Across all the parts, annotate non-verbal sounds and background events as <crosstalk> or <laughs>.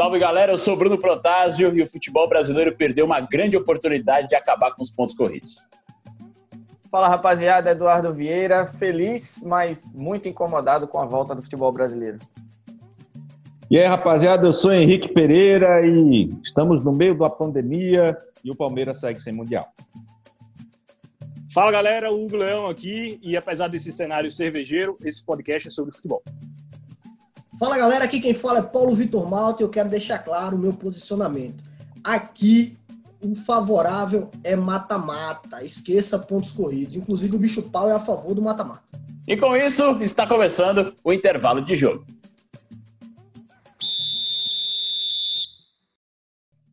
Salve galera, eu sou Bruno Protásio e o futebol brasileiro perdeu uma grande oportunidade de acabar com os pontos corridos. Fala rapaziada, Eduardo Vieira, feliz, mas muito incomodado com a volta do futebol brasileiro. E aí rapaziada, eu sou Henrique Pereira e estamos no meio da pandemia e o Palmeiras segue sem Mundial. Fala galera, o Hugo Leão aqui e apesar desse cenário cervejeiro, esse podcast é sobre futebol. Fala galera, aqui quem fala é Paulo Vitor Malta e eu quero deixar claro o meu posicionamento. Aqui o favorável é mata-mata, esqueça pontos corridos. Inclusive o bicho pau é a favor do mata-mata. E com isso está começando o intervalo de jogo.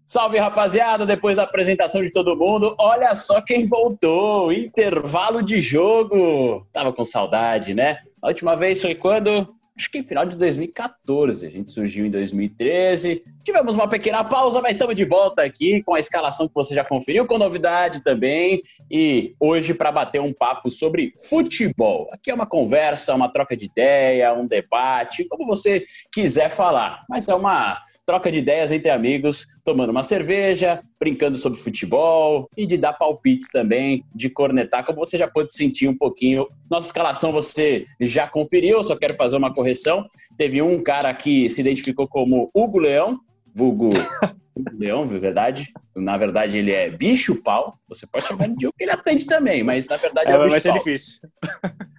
Salve rapaziada, depois da apresentação de todo mundo, olha só quem voltou, intervalo de jogo. Tava com saudade, né? A última vez foi quando? Acho que final de 2014. A gente surgiu em 2013. Tivemos uma pequena pausa, mas estamos de volta aqui com a escalação que você já conferiu, com novidade também. E hoje para bater um papo sobre futebol. Aqui é uma conversa, uma troca de ideia, um debate, como você quiser falar. Mas é uma troca de ideias entre amigos, tomando uma cerveja, brincando sobre futebol e de dar palpites também, de cornetar, como você já pode sentir um pouquinho. Nossa escalação você já conferiu, só quero fazer uma correção. Teve um cara que se identificou como Hugo Leão, vulgo <laughs> Leão, verdade. Na verdade, ele é bicho pau. Você pode chamar de Hugo, ele atende também, mas na verdade é, é bicho vai ser pau. difícil. <laughs>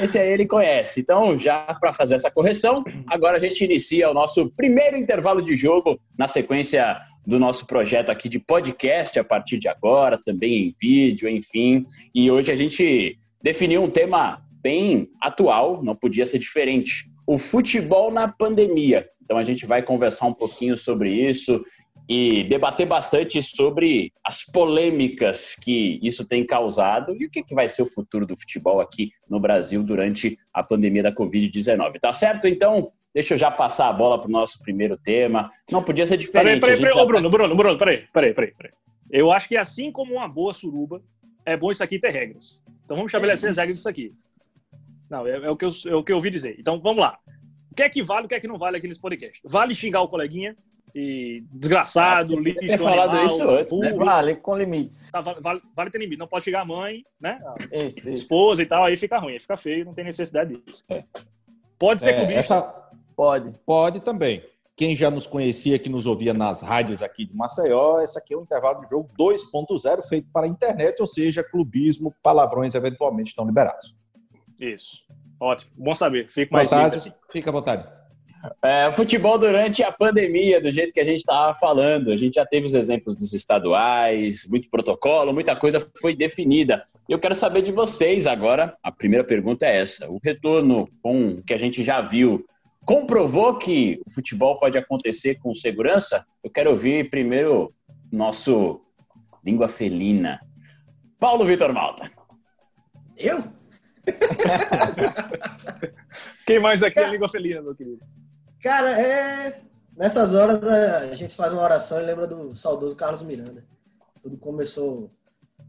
Esse aí ele conhece. Então, já para fazer essa correção, agora a gente inicia o nosso primeiro intervalo de jogo na sequência do nosso projeto aqui de podcast a partir de agora, também em vídeo, enfim. E hoje a gente definiu um tema bem atual, não podia ser diferente. O futebol na pandemia. Então a gente vai conversar um pouquinho sobre isso, e debater bastante sobre as polêmicas que isso tem causado e o que, vai ser o futuro do futebol aqui no Brasil durante a pandemia da Covid-19. Tá certo? Então, deixa eu já passar a bola para o nosso primeiro tema. Não podia ser diferente. Peraí, peraí, peraí. Ô, Bruno, tá... Bruno, Bruno, peraí, peraí, peraí, peraí. Eu acho que assim como uma boa suruba, é bom isso aqui ter regras. Então vamos estabelecer as regras disso aqui. Não, é, é, o que eu, é o que eu ouvi dizer. Então vamos lá. O que é que vale, o que é que não vale aqui nesse podcast? Vale xingar o coleguinha, e desgraçado, ah, lixo, ter falado animal, isso antes, né? Vale, com limites. Tá, vale, vale, ter limite. Não pode chegar a mãe, né? A isso, esposa isso. e tal, aí fica ruim, aí fica feio, não tem necessidade disso. É. Pode ser é, com bicho? Essa... Pode. Pode também. Quem já nos conhecia, que nos ouvia nas rádios aqui de Maceió, esse aqui é o intervalo de jogo 2.0 feito para a internet, ou seja, clubismo, palavrões eventualmente estão liberados. Isso. Ótimo. Bom saber. Fico mais livre assim. Fica à vontade. É, futebol durante a pandemia, do jeito que a gente estava falando. A gente já teve os exemplos dos estaduais, muito protocolo, muita coisa foi definida. Eu quero saber de vocês agora. A primeira pergunta é essa: o retorno com o que a gente já viu comprovou que o futebol pode acontecer com segurança? Eu quero ouvir primeiro nosso língua felina. Paulo Vitor Malta. Eu? <laughs> Quem mais aqui é língua felina, meu querido? Cara, é. Nessas horas a gente faz uma oração e lembra do saudoso Carlos Miranda. Tudo começou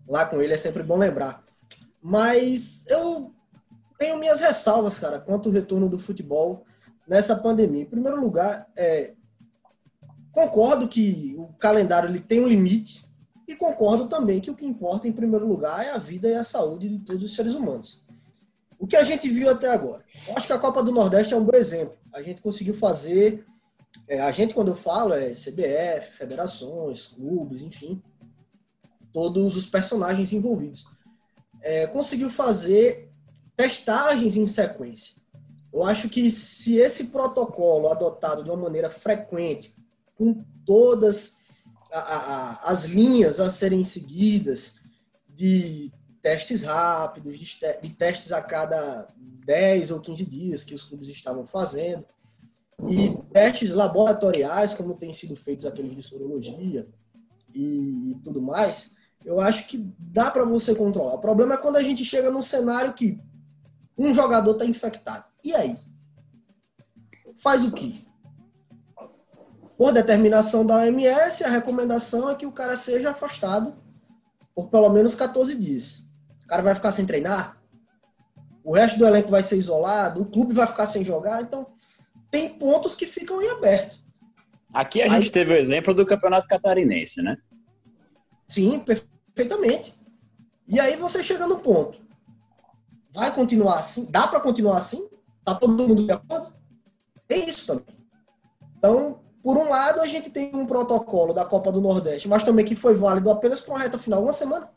lá com ele, é sempre bom lembrar. Mas eu tenho minhas ressalvas, cara, quanto ao retorno do futebol nessa pandemia. Em primeiro lugar, é, concordo que o calendário ele tem um limite e concordo também que o que importa em primeiro lugar é a vida e a saúde de todos os seres humanos. O que a gente viu até agora? Eu acho que a Copa do Nordeste é um bom exemplo a gente conseguiu fazer. É, a gente, quando eu falo, é CBF, federações, clubes, enfim, todos os personagens envolvidos. É, conseguiu fazer testagens em sequência. Eu acho que se esse protocolo adotado de uma maneira frequente, com todas a, a, as linhas a serem seguidas, de testes rápidos, de, testes a cada 10 ou 15 dias que os clubes estavam fazendo, e testes laboratoriais, como têm sido feitos aqueles de sorologia, e, e tudo mais, eu acho que dá para você controlar. O problema é quando a gente chega num cenário que um jogador está infectado. E aí? Faz o quê? Por determinação da OMS, a recomendação é que o cara seja afastado por pelo menos 14 dias. O cara vai ficar sem treinar? O resto do elenco vai ser isolado? O clube vai ficar sem jogar? Então, tem pontos que ficam em aberto. Aqui a gente teve o exemplo do Campeonato Catarinense, né? Sim, perfeitamente. E aí você chega no ponto. Vai continuar assim? Dá para continuar assim? Tá todo mundo de acordo? Tem isso também. Então, por um lado, a gente tem um protocolo da Copa do Nordeste, mas também que foi válido apenas para uma reta final, uma semana,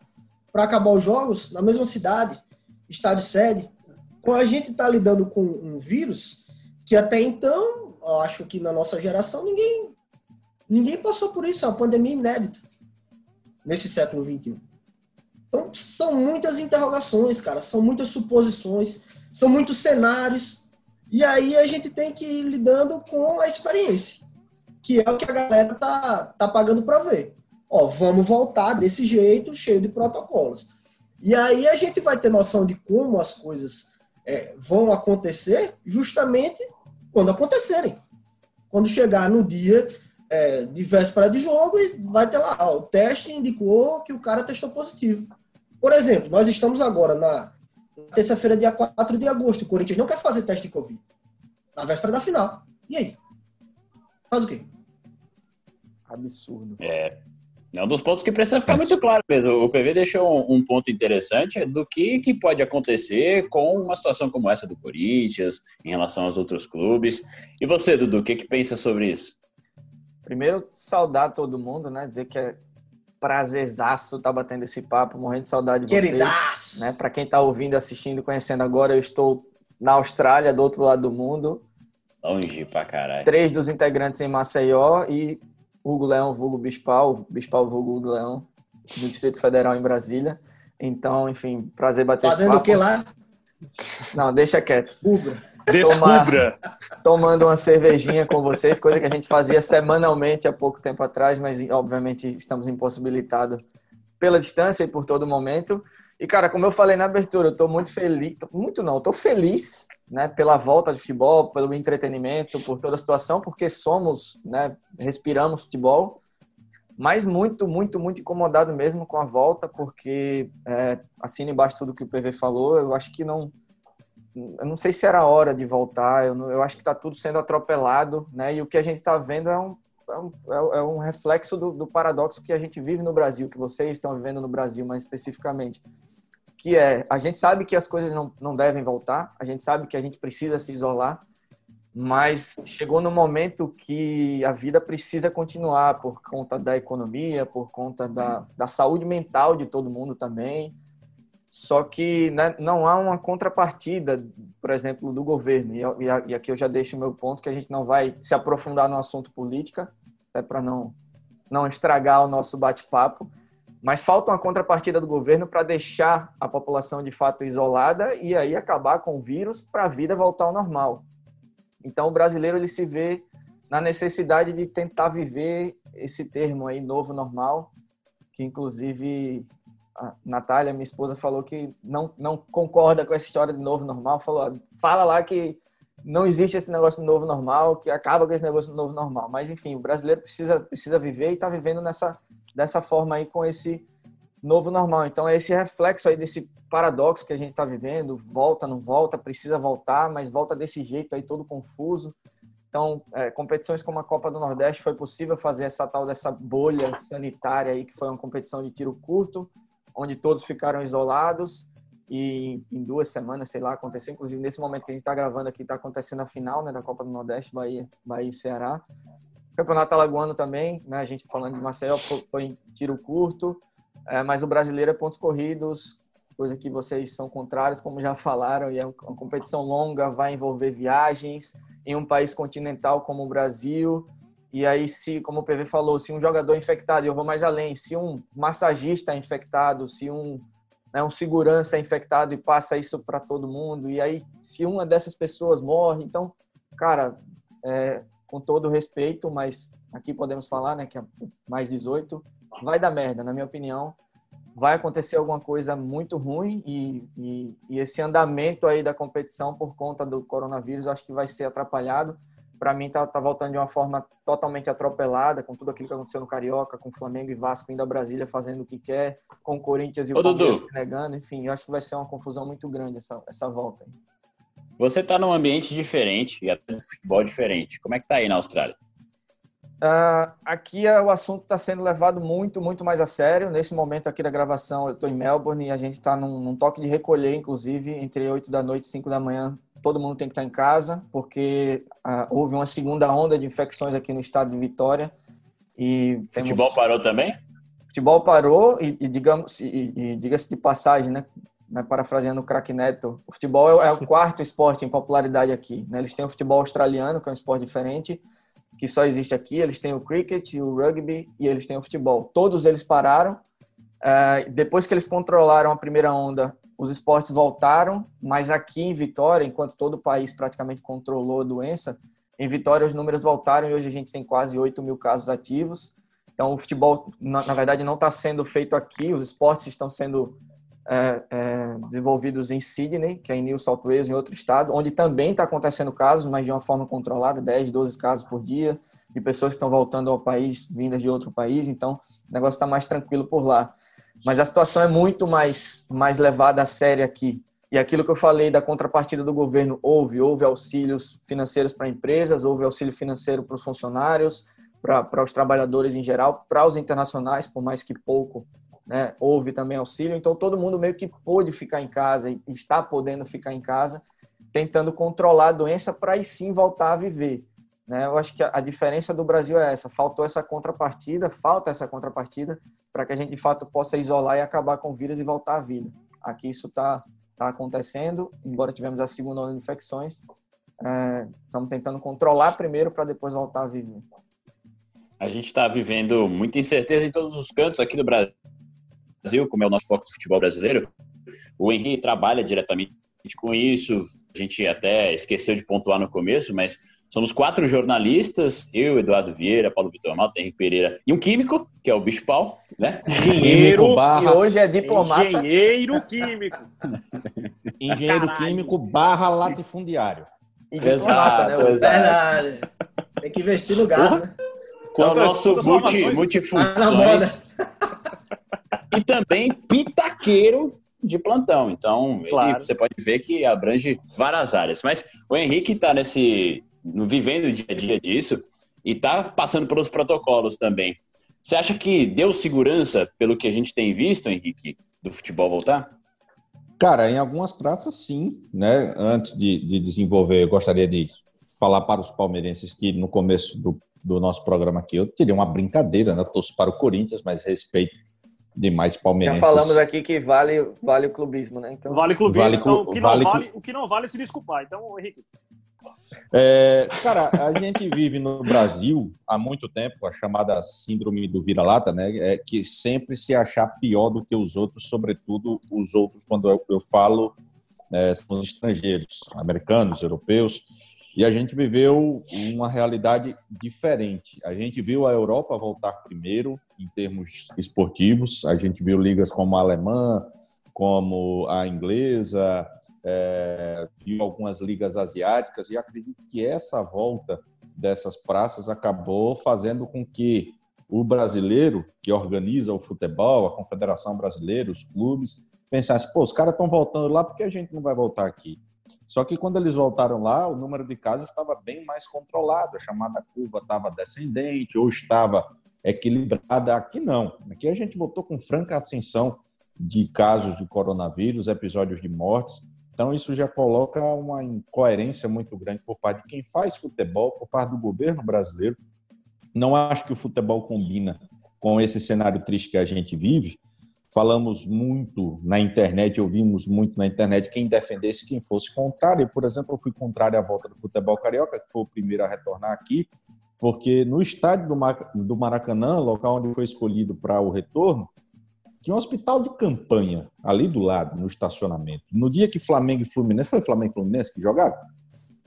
para acabar os jogos na mesma cidade, estádio sede. Então a gente está lidando com um vírus que até então, eu acho que na nossa geração, ninguém, ninguém passou por isso. É uma pandemia inédita nesse século XXI. Então, são muitas interrogações, cara. São muitas suposições, são muitos cenários. E aí a gente tem que ir lidando com a experiência, que é o que a galera tá, tá pagando para ver. Ó, vamos voltar desse jeito, cheio de protocolos. E aí a gente vai ter noção de como as coisas é, vão acontecer justamente quando acontecerem. Quando chegar no dia é, de véspera de jogo e vai ter lá, ó, o teste indicou que o cara testou positivo. Por exemplo, nós estamos agora na terça-feira, dia 4 de agosto. O Corinthians não quer fazer teste de Covid. Na véspera da final. E aí? Faz o quê? Absurdo. É. É um dos pontos que precisa ficar muito claro mesmo. O PV deixou um, um, ponto interessante do que, que pode acontecer com uma situação como essa do Corinthians, em relação aos outros clubes. E você, Dudu, o que, que pensa sobre isso? Primeiro, saudar todo mundo, né? Dizer que é prazerzaço estar tá batendo esse papo, morrendo de saudade de Queridaço. vocês. Né? Para quem está ouvindo, assistindo, conhecendo agora, eu estou na Austrália, do outro lado do mundo. Longe pra caralho. Três dos integrantes em Maceió e Hugo Leão, Vulgo Bispal, Bispal Vulgo Hugo Leão, do Distrito Federal em Brasília. Então, enfim, prazer bater Fazendo esse papo. o que lá? Não, deixa quieto. Ubra. Descubra! tomando uma cervejinha com vocês, coisa que a gente fazia semanalmente há pouco tempo atrás, mas obviamente estamos impossibilitados pela distância e por todo momento. E, cara, como eu falei na abertura, eu tô muito feliz, muito não, eu tô feliz, né, pela volta de futebol, pelo entretenimento, por toda a situação, porque somos, né, respiramos futebol, mas muito, muito, muito incomodado mesmo com a volta, porque é, assina embaixo tudo que o PV falou, eu acho que não, eu não sei se era hora de voltar, eu, não, eu acho que está tudo sendo atropelado, né? E o que a gente está vendo é um, é um, é um reflexo do, do, paradoxo que a gente vive no Brasil, que vocês estão vivendo no Brasil mais especificamente. Que é, a gente sabe que as coisas não, não devem voltar, a gente sabe que a gente precisa se isolar, mas chegou no momento que a vida precisa continuar por conta da economia, por conta da, da saúde mental de todo mundo também, só que né, não há uma contrapartida, por exemplo, do governo. E, e, aqui eu já deixo o meu ponto que a gente não vai se aprofundar no assunto política, até para não, não estragar o nosso bate-papo. Mas falta uma contrapartida do governo para deixar a população de fato isolada e aí acabar com o vírus para a vida voltar ao normal. Então o brasileiro ele se vê na necessidade de tentar viver esse termo aí novo normal, que inclusive a Natália, minha esposa, falou que não, não concorda com essa história de novo normal. Falou, fala lá que não existe esse negócio novo normal, que acaba com esse negócio novo normal. Mas, enfim, o brasileiro precisa, precisa viver e está vivendo nessa, dessa forma aí com esse novo normal. Então, é esse reflexo aí desse paradoxo que a gente está vivendo, volta, não volta, precisa voltar, mas volta desse jeito aí todo confuso. Então, é, competições como a Copa do Nordeste foi possível fazer essa tal dessa bolha sanitária aí, que foi uma competição de tiro curto, onde todos ficaram isolados e em duas semanas, sei lá, aconteceu. Inclusive, nesse momento que a gente está gravando aqui, está acontecendo a final né, da Copa do Nordeste, Bahia, Bahia e Ceará. Campeonato Alagoano também, né, a gente falando de Maceió, foi em tiro curto, é, mas o brasileiro é pontos corridos, coisa que vocês são contrários, como já falaram, e é uma competição longa, vai envolver viagens em um país continental como o Brasil, e aí, se, como o PV falou, se um jogador infectado, eu vou mais além, se um massagista é infectado, se um, né, um segurança é infectado e passa isso para todo mundo, e aí, se uma dessas pessoas morre, então, cara, é, com todo respeito, mas aqui podemos falar, né, que é mais 18, vai dar merda, na minha opinião. Vai acontecer alguma coisa muito ruim e, e, e esse andamento aí da competição por conta do coronavírus acho que vai ser atrapalhado para mim tá, tá voltando de uma forma totalmente atropelada, com tudo aquilo que aconteceu no Carioca, com Flamengo e Vasco indo a Brasília fazendo o que quer, com Corinthians e o Ô, Palmeiras negando, enfim, eu acho que vai ser uma confusão muito grande essa, essa volta. Aí. Você está num ambiente diferente e até de futebol diferente. Como é que tá aí na Austrália? Uh, aqui é, o assunto está sendo levado muito, muito mais a sério. Nesse momento aqui da gravação, eu estou em Melbourne e a gente está num, num, toque de recolher, inclusive, entre 8 da noite e 5 da manhã. Todo mundo tem que estar tá em casa, porque uh, houve uma segunda onda de infecções aqui no estado de Vitória. E temos... Futebol parou também? Futebol parou e, e digamos, e, e diga-se de passagem, né? Né, parafraseando o craque Neto, o futebol é o quarto esporte em popularidade aqui. Né? Eles têm o futebol australiano, que é um esporte diferente, que só existe aqui. Eles têm o cricket, o rugby e eles têm o futebol. Todos eles pararam. Uh, depois que eles controlaram a primeira onda, os esportes voltaram, mas aqui em Vitória, enquanto todo o país praticamente controlou a doença, em Vitória os números voltaram e hoje a gente tem quase 8 mil casos ativos. Então o futebol, na, na verdade, não está sendo feito aqui, os esportes estão sendo é, é, desenvolvidos em Sydney, que é em New South Wales, em outro estado, onde também está acontecendo casos, mas de uma forma controlada, 10, 12 casos por dia, de pessoas que estão voltando ao país, vindas de outro país, então o negócio está mais tranquilo por lá. Mas a situação é muito mais, mais levada a sério aqui. E aquilo que eu falei da contrapartida do governo, houve, houve auxílios financeiros para empresas, houve auxílio financeiro para os funcionários, para, os trabalhadores em geral, para os internacionais, por mais que pouco né? houve também auxílio, então todo mundo meio que pôde ficar em casa e está podendo ficar em casa, tentando controlar a doença para aí sim voltar a viver. Né? Eu acho que a diferença do Brasil é essa, faltou essa contrapartida, falta essa contrapartida para que a gente de fato possa isolar e acabar com o vírus e voltar à vida. Aqui isso está tá acontecendo, embora tivemos a segunda onda de infecções, é, estamos tentando controlar primeiro para depois voltar a viver. A gente está vivendo muita incerteza em todos os cantos aqui do Brasil Brasil, como é o nosso foco do futebol brasileiro, o Henrique trabalha diretamente com isso. A gente até esqueceu de pontuar no começo, mas somos quatro jornalistas, eu, Eduardo Vieira, Paulo Vitor Malta, Henrique Pereira e um químico, que é o Bicho Pau, né? Engenheiro, barra... e hoje é diplomata. Engenheiro químico. <laughs> Engenheiro Caralho. químico barra latifundiário. E diplomata, exato, né? Exato. Verdade. Tem que investir no gado, né? É o nosso multi, multifunções. E também pitaqueiro de plantão. Então, claro. ele, você pode ver que abrange várias áreas. Mas o Henrique está nesse. vivendo o dia a dia disso e está passando pelos protocolos também. Você acha que deu segurança pelo que a gente tem visto, Henrique, do futebol voltar? Cara, em algumas praças sim, né? Antes de, de desenvolver, eu gostaria de falar para os palmeirenses que no começo do, do nosso programa aqui eu teria uma brincadeira, né? Eu torço para o Corinthians, mas respeito demais palmeirenses. Já falamos aqui que vale, vale o clubismo, né? Então... Vale clubismo, vale, então, o, que vale, não vale, o que não vale é se desculpar. Então, Henrique. É, cara, a gente vive no Brasil há muito tempo a chamada síndrome do vira-lata, né? É que sempre se achar pior do que os outros, sobretudo os outros, quando eu, eu falo, é, são os estrangeiros, americanos, europeus. E a gente viveu uma realidade diferente. A gente viu a Europa voltar primeiro em termos esportivos, a gente viu ligas como a alemã, como a inglesa, é, viu algumas ligas asiáticas, e acredito que essa volta dessas praças acabou fazendo com que o brasileiro que organiza o futebol, a Confederação Brasileira, os clubes, pensasse, pô, os caras estão voltando lá, porque a gente não vai voltar aqui? Só que quando eles voltaram lá, o número de casos estava bem mais controlado, a chamada curva estava descendente ou estava equilibrada. Aqui não. Aqui a gente voltou com franca ascensão de casos de coronavírus, episódios de mortes. Então isso já coloca uma incoerência muito grande por parte de quem faz futebol, por parte do governo brasileiro. Não acho que o futebol combina com esse cenário triste que a gente vive, falamos muito na internet, ouvimos muito na internet quem defendesse quem fosse contrário. Por exemplo, eu fui contrário à volta do futebol carioca, que foi o primeiro a retornar aqui, porque no estádio do Maracanã, local onde foi escolhido para o retorno, tinha um hospital de campanha ali do lado, no estacionamento. No dia que Flamengo e Fluminense, foi Flamengo e Fluminense que jogaram?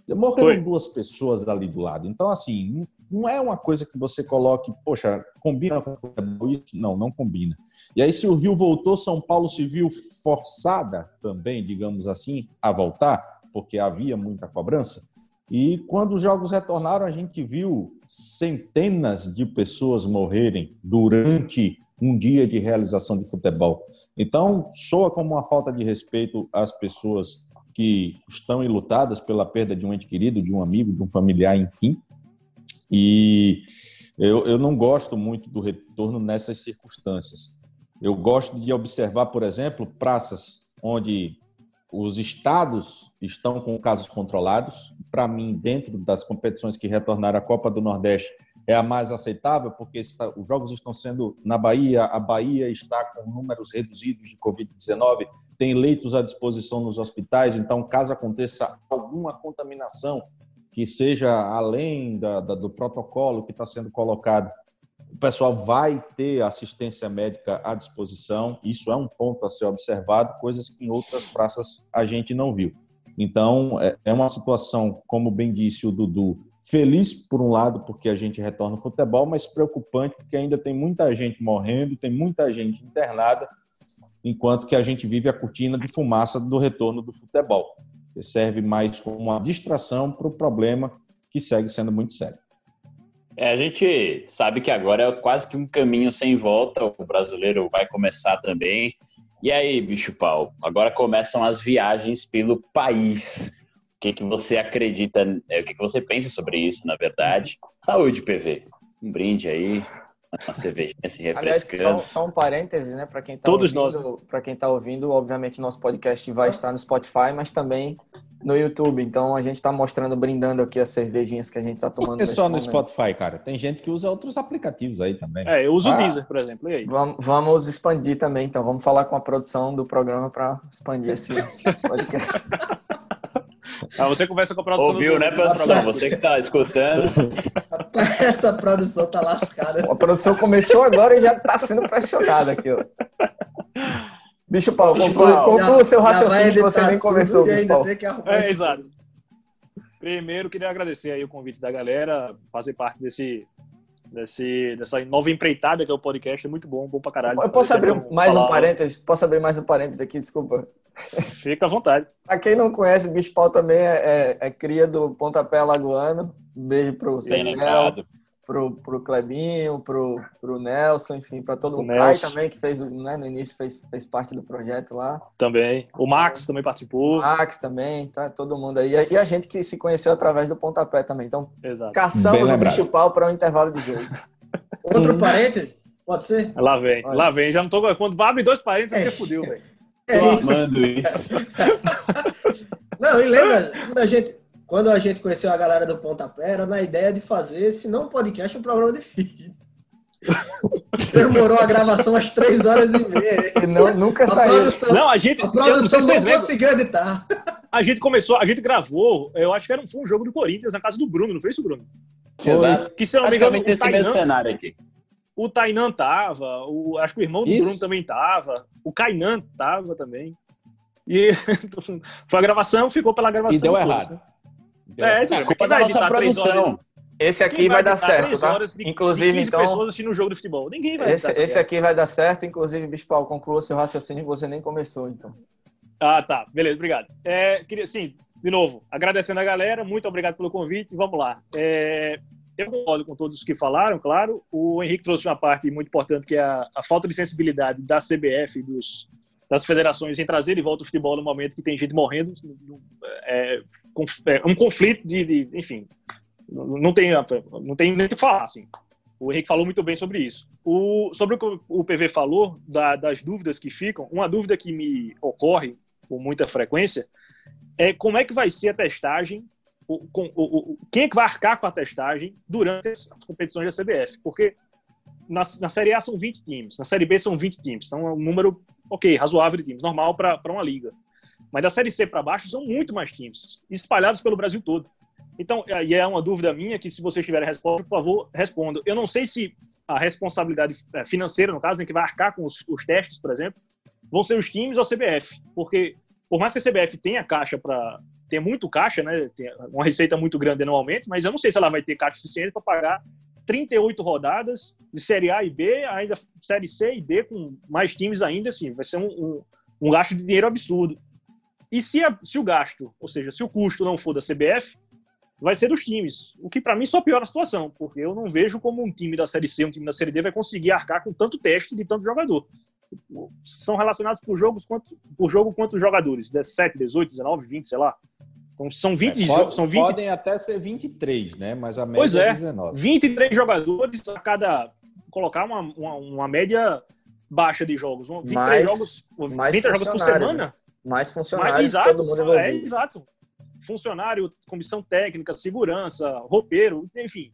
Morreram foi. duas pessoas ali do lado. Então, assim, não é uma coisa que você coloque, poxa, combina com isso? Não, não combina. E aí, se o Rio voltou, São Paulo se viu forçada também, digamos assim, a voltar, porque havia muita cobrança. E quando os jogos retornaram, a gente viu centenas de pessoas morrerem durante um dia de realização de futebol. Então, soa como uma falta de respeito às pessoas que estão enlutadas pela perda de um ente querido, de um amigo, de um familiar, enfim. E eu, eu não gosto muito do retorno nessas circunstâncias. Eu gosto de observar, por exemplo, praças onde os estados estão com casos controlados. Para mim, dentro das competições que retornaram à Copa do Nordeste, é a mais aceitável, porque está, os jogos estão sendo na Bahia, a Bahia está com números reduzidos de Covid-19, tem leitos à disposição nos hospitais, então, caso aconteça alguma contaminação que seja além da, da, do protocolo que está sendo colocado, o pessoal vai ter assistência médica à disposição. Isso é um ponto a ser observado, coisas que em outras praças a gente não viu. Então, é, é uma situação, como bem disse o Dudu, feliz por um lado porque a gente retorna ao futebol, mas preocupante porque ainda tem muita gente morrendo, tem muita gente internada, enquanto que a gente vive a cortina de fumaça do retorno do futebol serve mais como uma distração para o problema que segue sendo muito sério. É, a gente sabe que agora é quase que um caminho sem volta, o brasileiro vai começar também. E aí, bicho pau, agora começam as viagens pelo país. O que, que você acredita, é, o que, que você pensa sobre isso, na verdade? Saúde, PV. Um brinde aí uma cervejinha se <laughs> refrescando. Aliás, só, só um parêntese, né? Para quem está Todos ouvindo, nós. Para quem está ouvindo, obviamente nosso podcast vai estar no Spotify, mas também no YouTube. Então a gente está mostrando, brindando aqui as cervejinhas que a gente está tomando. Por que só no Spotify, cara? Tem gente que usa outros aplicativos aí também. É, eu uso ah. o Deezer, por exemplo. E aí? Vamos, vamos expandir também, então. Vamos falar com a produção do programa para expandir esse <laughs> podcast. Ah, você conversa com a produção. Ouviu, do... né, produção? Você que tá escutando. Essa produção tá lascada. A produção começou agora e já tá sendo pressionada aqui, ó. Bicho Paulo, conclua o seu raciocínio que você nem começou, bicho Paulo. É, exato. Primeiro, queria agradecer aí o convite da galera, fazer parte desse, desse, dessa nova empreitada que é o podcast. É muito bom, bom pra caralho. Eu posso abrir mais um parênteses? Posso abrir mais um parênteses aqui, desculpa. Fica à vontade. Pra quem não conhece, Bicho Pau também é, é, é cria do Pontapé Alagoano. Um beijo pro Cecil, pro, pro Clebinho, pro, pro Nelson, enfim, para todo mundo. O Kai também, que fez né, no início fez, fez parte do projeto lá. Também. O Max também participou. O Max também, tá? Todo mundo aí. E a gente que se conheceu através do pontapé também. Então, Exato. caçamos o bicho pau para um intervalo de jogo. Outro parênteses? Pode ser? Lá vem, Olha. lá vem. Já não tô. Quando abre dois parênteses, é. você fudeu, <laughs> velho. É tô amando isso. <laughs> não, e lembra, quando a gente, quando a gente conheceu a galera do Pontapé, era na ideia de fazer, se não podcast, um programa de filho. <laughs> Demorou a gravação às três horas e meia. E não, nunca a saiu. Produção, não, a gente. A produção não, não conseguiu editar. A gente começou, a gente gravou, eu acho que era um, foi um jogo do Corinthians na casa do Bruno, não foi isso, Bruno? Foi. Exato. Que se não me engano, esse mesmo cenário aqui. O Tainan tava, o, acho que o irmão do Isso. Bruno também tava, o Kainan tava também. E <laughs> foi a gravação, ficou pela gravação. E deu errado. Né? Deu é, então, culpa da nossa produção. Esse aqui vai, vai, dar certo, tá? inclusive, então. pessoas assistindo um jogo de futebol. Ninguém vai Esse, esse aqui vai dar certo, inclusive, Bispal, conclua seu raciocínio, você nem começou, então. Ah, tá. Beleza, obrigado. É, queria, sim, de novo, agradecendo a galera, muito obrigado pelo convite. Vamos lá. É, eu concordo com todos os que falaram, claro. O Henrique trouxe uma parte muito importante, que é a, a falta de sensibilidade da CBF dos, das federações em trazer de volta o futebol no momento que tem gente morrendo. É, é um conflito de, de, enfim, não tem, não tem nem o que falar, assim. O Henrique falou muito bem sobre isso. O, sobre o que o PV falou, da, das dúvidas que ficam, uma dúvida que me ocorre com muita frequência é como é que vai ser a testagem o, o, quem é que vai arcar com a testagem durante as competições da CBF? Porque na, na Série A são 20 times, na Série B são 20 times, então é um número, ok, razoável de times, normal para uma liga. Mas da Série C para baixo são muito mais times, espalhados pelo Brasil todo. Então, e é uma dúvida minha que se vocês tiverem resposta, por favor, respondam. Eu não sei se a responsabilidade é, financeira, no caso, né, que vai arcar com os, os testes, por exemplo, vão ser os times ou a CBF, porque por mais que a CBF tenha caixa para ter muito caixa, né? Uma receita muito grande anualmente, mas eu não sei se ela vai ter caixa suficiente para pagar 38 rodadas de Série A e B, ainda Série C e D, com mais times ainda, assim, vai ser um, um, um gasto de dinheiro absurdo. E se, a, se o gasto, ou seja, se o custo não for da CBF, vai ser dos times. O que para mim só piora a situação, porque eu não vejo como um time da Série C, um time da Série D vai conseguir arcar com tanto teste de tanto jogador. São relacionados por jogos quanto por jogo quanto jogadores, 17, 18, 19, 20, sei lá. Então são 20 É, jogos, pode- são 20 Podem até ser 23, né? Mas a média Pois é. é 19. 23 jogadores a cada. colocar uma, uma, uma média baixa de jogos. Um- 23 Mais- jogos, mais 20 jogos por funcionários, semana. Mais Mas, funcionários, exato, todo mundo é, envolvido. exato. Funcionário, comissão técnica, segurança, roupeiro, enfim.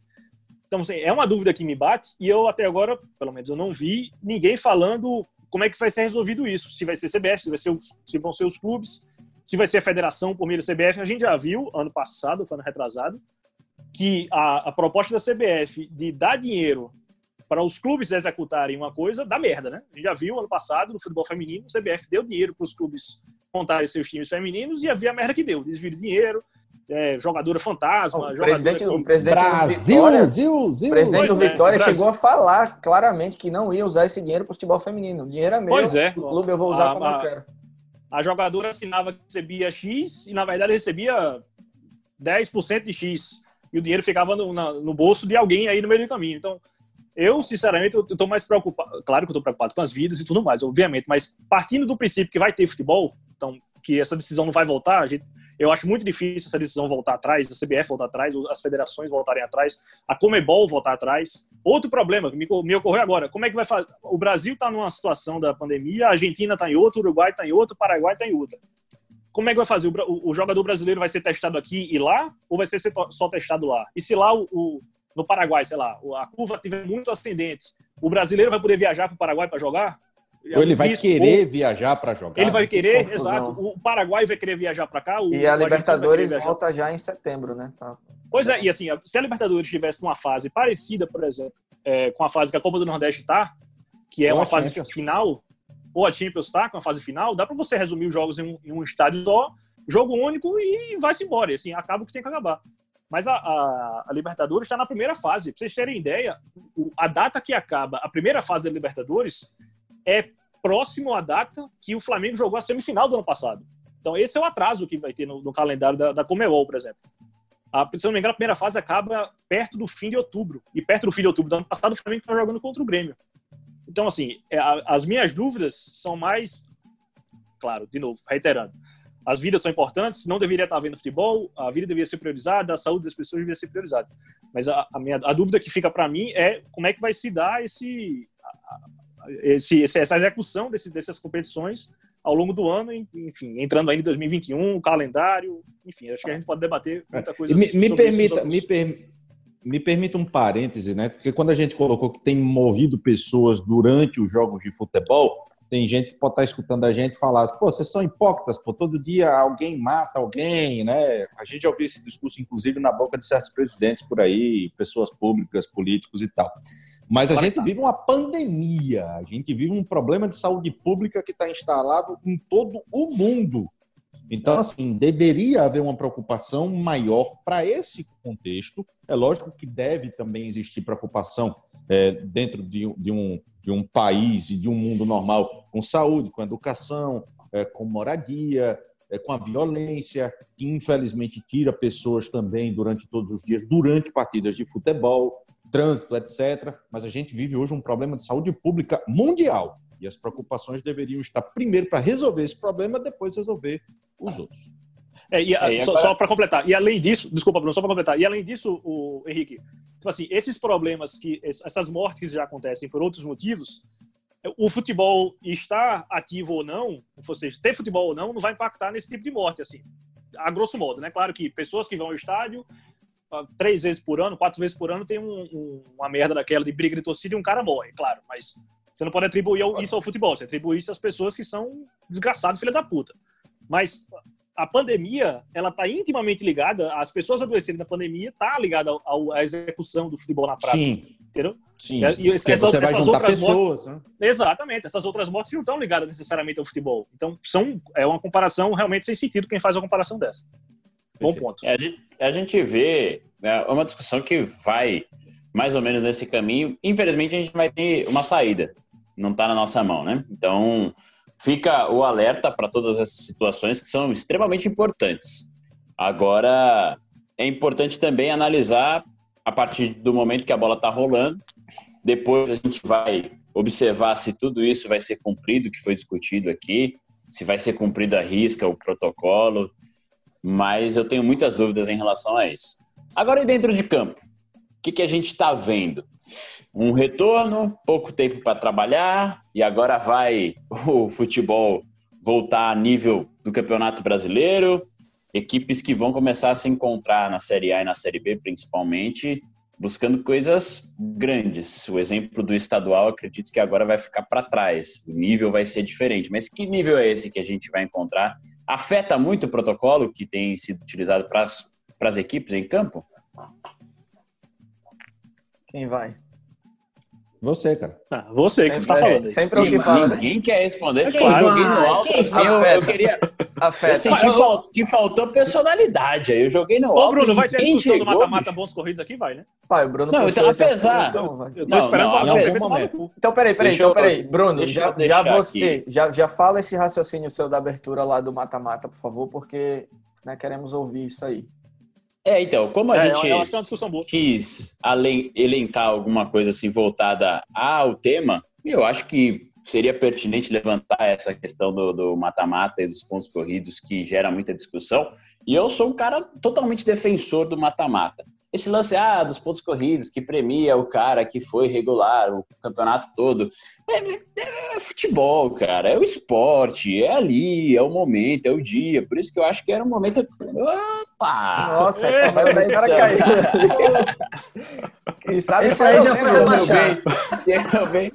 Então, assim, é uma dúvida que me bate e eu até agora, pelo menos, eu não vi ninguém falando como é que vai ser resolvido isso. Se vai ser CBF, se, vai ser se vão ser os clubes, se vai ser a federação por meio da CBF. A gente já viu, ano passado, ano retrasado, que a, a proposta da CBF de dar dinheiro para os clubes executarem uma coisa dá merda, né? A gente já viu ano passado, no futebol feminino, o CBF deu dinheiro para os clubes montarem seus times femininos e havia a merda que deu. Desvio de dinheiro, é, jogadora fantasma, O jogadora presidente, que- o presidente do Brasil, Vitória, Zil, Zil. o presidente do é, Vitória Brasil. chegou a falar claramente que não ia usar esse dinheiro para o futebol feminino. O dinheiro é meu, Pois é. o clube eu vou usar A- como a- eu quero. a jogadora assinava que recebia X e, na verdade, recebia 10% de X. E o dinheiro ficava no, na- no bolso de alguém aí no meio do caminho. Então, eu, sinceramente, eu tô mais preocupado. Claro que eu tô preocupado com as vidas e tudo mais, obviamente, mas partindo do princípio que vai ter futebol, então, que essa decisão não vai voltar, a gente- eu acho muito difícil essa decisão voltar atrás, a CBF voltar atrás, as federações voltarem atrás, a Comebol voltar atrás. Outro problema que me, ocorreu agora, como é que vai fazer? O Brasil está numa situação da pandemia, a Argentina está em outra, o Uruguai está em outra, o Paraguai está em outra. Como é que vai fazer? O, o- jogador brasileiro vai ser testado aqui e lá, ou vai ser só testado lá? E se lá, o, o- no Paraguai, sei lá, a curva tiver muito ascendente, o brasileiro vai poder viajar para o Paraguai para jogar? Ou ele vai querer viajar para jogar. ou ele vai querer, confusão. exato. O Paraguai vai querer viajar para cá. O, E a Libertadores volta já em setembro, né? Tá. Pois é, e assim, se a Libertadores estivesse numa fase parecida, por exemplo, é, com a fase que a Copa do Nordeste está, que é Ou uma fase Champions. final, ou a Champions está com a fase final, dá para você resumir os jogos em um, em um estádio só, jogo único e vai-se embora. E, assim, acaba o que tem que acabar. Mas a, a- a Libertadores está na primeira fase. Para vocês terem ideia, o- a data que acaba a primeira fase da Libertadores é próximo à data que o Flamengo jogou a semifinal do ano passado. Então, esse é o atraso que vai ter no, no calendário da, da Comebol, por exemplo. A, se não me engano, a primeira fase acaba perto do fim de outubro. E perto do fim de outubro do ano passado, o Flamengo estava jogando contra o Grêmio. Então, assim, é, a- as minhas dúvidas são mais. Claro, de novo, reiterando. As vidas são importantes, não deveria estar havendo futebol, a vida deveria ser priorizada, a saúde das pessoas deveria ser priorizada. Mas a, a minha, a dúvida que fica para mim é como é que vai se dar esse, esse, essa execução desse, dessas competições ao longo do ano, enfim, entrando ainda em 2021, o calendário, enfim, acho que a gente pode debater muita coisa me, me permita, me, per- me permita um parêntese, né? Porque quando a gente colocou que tem morrido pessoas durante os jogos de futebol, tem gente que pode estar escutando a gente falar, pô, vocês são hipócritas, pô, todo dia alguém mata alguém, né? A gente já ouviu esse discurso, inclusive, na boca de certos presidentes por aí, pessoas públicas, políticos e tal. Mas a gente vive uma pandemia, a gente vive um problema de saúde pública que está instalado em todo o mundo. Então, assim, deveria haver uma preocupação maior para esse contexto. É lógico que deve também existir preocupação é, dentro de, um- de um, de um país e de um mundo normal com saúde, com educação, é, com moradia, é, com a violência, que infelizmente tira pessoas também durante todos os dias, durante partidas de futebol, trânsito, etc. Mas a gente vive hoje um problema de saúde pública mundial. E as preocupações deveriam estar primeiro para resolver esse problema, depois resolver os outros. É, e, a- É, e só, agora- para completar, e além disso, desculpa, Bruno, só para completar, e além disso, o Henrique, tipo assim, esses problemas que es- essas mortes que já acontecem por outros motivos, o futebol estar ativo ou não, ou seja, ter futebol ou não, não vai impactar nesse tipo de morte, assim, a grosso modo, né? Claro que pessoas que vão ao estádio três vezes por ano, quatro vezes por ano, tem um- um- uma merda daquela de briga de torcida e um cara morre, claro, mas você não pode atribuir isso ao futebol, você atribui isso às pessoas que são desgraçadas, filha da puta. Mas a pandemia, ela está intimamente ligada, as pessoas adoecerem da pandemia está ligada ao- ao- à execução do futebol na prática. Sim. Entendeu? Sim. E- e Porque essa- você vai essas outras pessoas, né? Exatamente. Essas outras mortes não estão ligadas necessariamente ao futebol. Então, são, é uma comparação realmente sem sentido quem faz uma comparação dessa. Bom ponto. É, a, gente, a gente vê é uma discussão que vai mais ou menos nesse caminho. Infelizmente, a gente vai ter uma saída. Não está na nossa mão, né? Então, fica o alerta para todas essas situações que são extremamente importantes. Agora, é importante também analisar a partir do momento que a bola está rolando. Depois a gente vai observar se tudo isso vai ser cumprido, que foi discutido aqui, se vai ser cumprido a risca, o protocolo, mas eu tenho muitas dúvidas em relação a isso. Agora, e dentro de campo? O que, que a gente está vendo? Um retorno, pouco tempo para trabalhar, e agora vai o futebol voltar a nível do Campeonato Brasileiro. Equipes que vão começar a se encontrar na Série A e na Série B, principalmente, buscando coisas grandes. O exemplo do estadual, acredito que agora vai ficar para trás. O nível vai ser diferente. Mas que nível é esse que a gente vai encontrar? Afeta muito o protocolo que tem sido utilizado para as equipes em campo? Quem vai? Você, cara. Ah, você que está falando. Sempre é o que fala. Ninguém quer responder. Quem Claro, eu vai? no alto Quem assim. Eu, eu queria. Eu Afeta. senti fal- que faltou personalidade. Aí eu joguei no Ô, alto. Bruno, vai ter ninguém discussão do chegou, mata-mata bicho. pontos corridos aqui? Vai, né? Vai, o Bruno Não, então, apesar- assunto, então vai. Eu tô Não, esperando não, o Abel em ter algum momento. Então, peraí, peraí, Deixa então, eu- peraí. Bruno, deixa já, eu já você, já, já fala esse raciocínio seu da abertura lá do mata-mata, por favor, porque né, queremos ouvir isso aí. É, então, como a É, gente é boa. quis além, elencar alguma coisa assim voltada ao tema, eu acho que seria pertinente levantar essa questão do do mata-mata e dos pontos corridos que gera muita discussão. E eu sou um cara totalmente defensor do mata-mata. Esse lance ah, dos pontos corridos que premia o cara que foi regular o campeonato todo. É, é- é futebol, cara. É o esporte. É ali, é o momento, é o dia. Por isso que eu acho que era um momento. Opa! Nossa, É, essa vai vai o cara caiu. Quem sabe Esse aí já foi foi rebaixado. Eu também-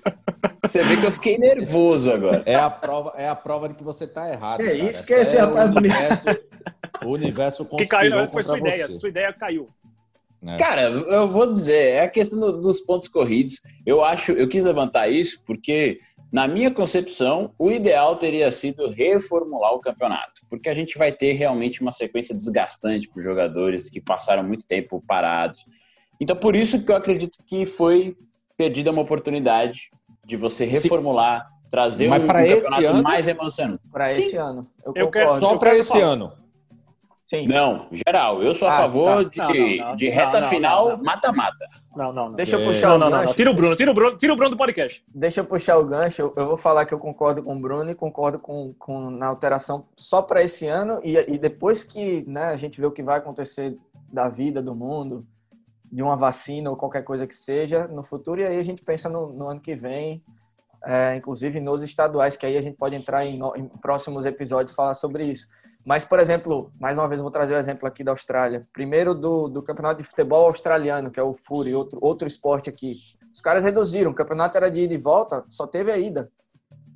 Você vê que eu fiquei nervoso agora. É a prova, é a prova de que você tá errado. Que cara. isso, que esse É rapaz o bonito. universo, <laughs> o universo O que caiu conspirou verdade foi sua contra ideia. você. Sua ideia caiu. Né? Cara, eu vou dizer, é a questão do- dos pontos corridos. Eu acho, eu quis levantar isso porque, na minha concepção, o ideal teria sido reformular o campeonato, porque a gente vai ter realmente uma sequência desgastante para os jogadores que passaram muito tempo parados. Então, por isso que eu acredito que foi perdida uma oportunidade de você reformular, trazer Mas um, um esse campeonato ano? mais emocionante. para esse ano. Eu, Eu quero. Só para esse falar. ano. Sim. Não, geral, eu sou a Ah, favor tá. de, Não, não, não. de reta não, final não, não. mata-mata. Não, não, não. Deixa eu É. puxar Não, o não, não, gancho. não. Tira o Bruno, tira o Bruno, tira o Bruno do podcast. Deixa eu puxar o gancho. Eu, eu vou falar que eu concordo com o Bruno e concordo com, com na alteração só para esse ano e, e depois que né, a gente vê o que vai acontecer da vida do mundo, de uma vacina ou qualquer coisa que seja no futuro e aí a gente pensa no, no ano que vem, é, inclusive nos estaduais que aí a gente pode entrar em, no- em próximos episódios e falar sobre isso. Mas, por exemplo, mais uma vez vou trazer o exemplo aqui da Austrália. Primeiro do, do campeonato de futebol australiano, que é o Fury, outro, outro esporte aqui. Os caras reduziram, o campeonato era de ida e volta, só teve a ida.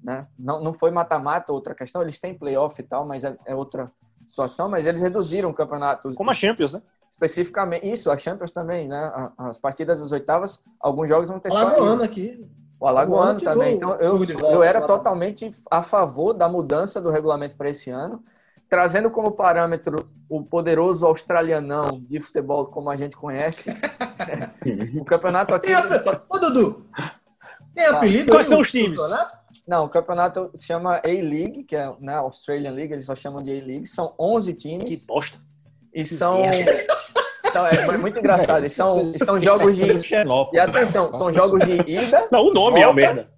Né? Não, não foi mata-mata, outra questão. Eles têm playoff e tal, mas é, é outra situação. Mas eles reduziram o campeonato. Como a Champions, né? Especificamente, isso, a Champions também, né? As partidas das oitavas, alguns jogos vão ter só a ida. Alagoano aqui. O Alagoano também. Então, eu, volta eu era totalmente a favor da mudança do regulamento para esse ano, trazendo como parâmetro o poderoso australianão de futebol, como a gente conhece. <laughs> o campeonato aqui. Tem a... Ô, Dudu, tem apelido? Quais aí são os times? Não, o campeonato se chama A-League, que é né, Australian League, eles só chamam de A-League. São 11 Que times bosta. e são. São- é muito engraçado. E são, e são jogos de. <laughs> Xenófobo. E atenção, são jogos de ida Não, o nome é Volta. a merda.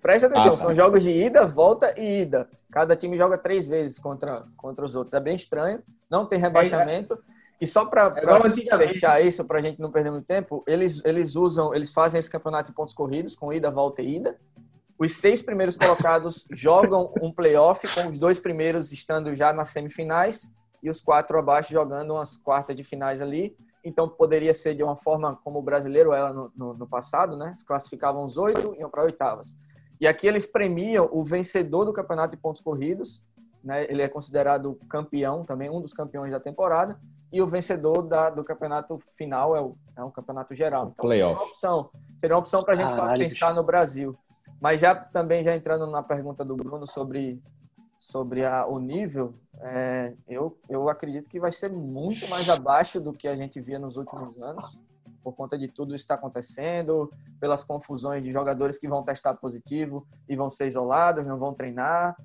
Presta atenção, Ah, tá. são jogos de ida, volta e ida. Cada time joga três vezes contra, contra os outros. É bem estranho, não tem rebaixamento. E só para É fechar isso, para a gente não perder muito tempo, eles, eles usam, eles fazem esse campeonato de pontos corridos, com ida, volta e ida. Os seis primeiros colocados <laughs> jogam um playoff, com os dois primeiros estando já nas semifinais e os quatro abaixo jogando umas quartas de finais ali. Então poderia ser de uma forma como o brasileiro era no, no, no passado, né? Se classificavam os oito e iam para oitavas. E aqui eles premiam o vencedor do campeonato de pontos corridos, né? Ele é considerado campeão também, um dos campeões da temporada, e o vencedor da, do campeonato final é o, é o campeonato geral. Então, Playoff. tem uma opção. Seria uma opção para a gente Caralho, pensar no Brasil. Mas já também já entrando na pergunta do Bruno sobre sobre a, o nível, é, eu, eu acredito que vai ser muito mais abaixo do que a gente via nos últimos anos, por conta de tudo que está acontecendo, pelas confusões de jogadores que vão testar positivo e vão ser isolados, não vão treinar,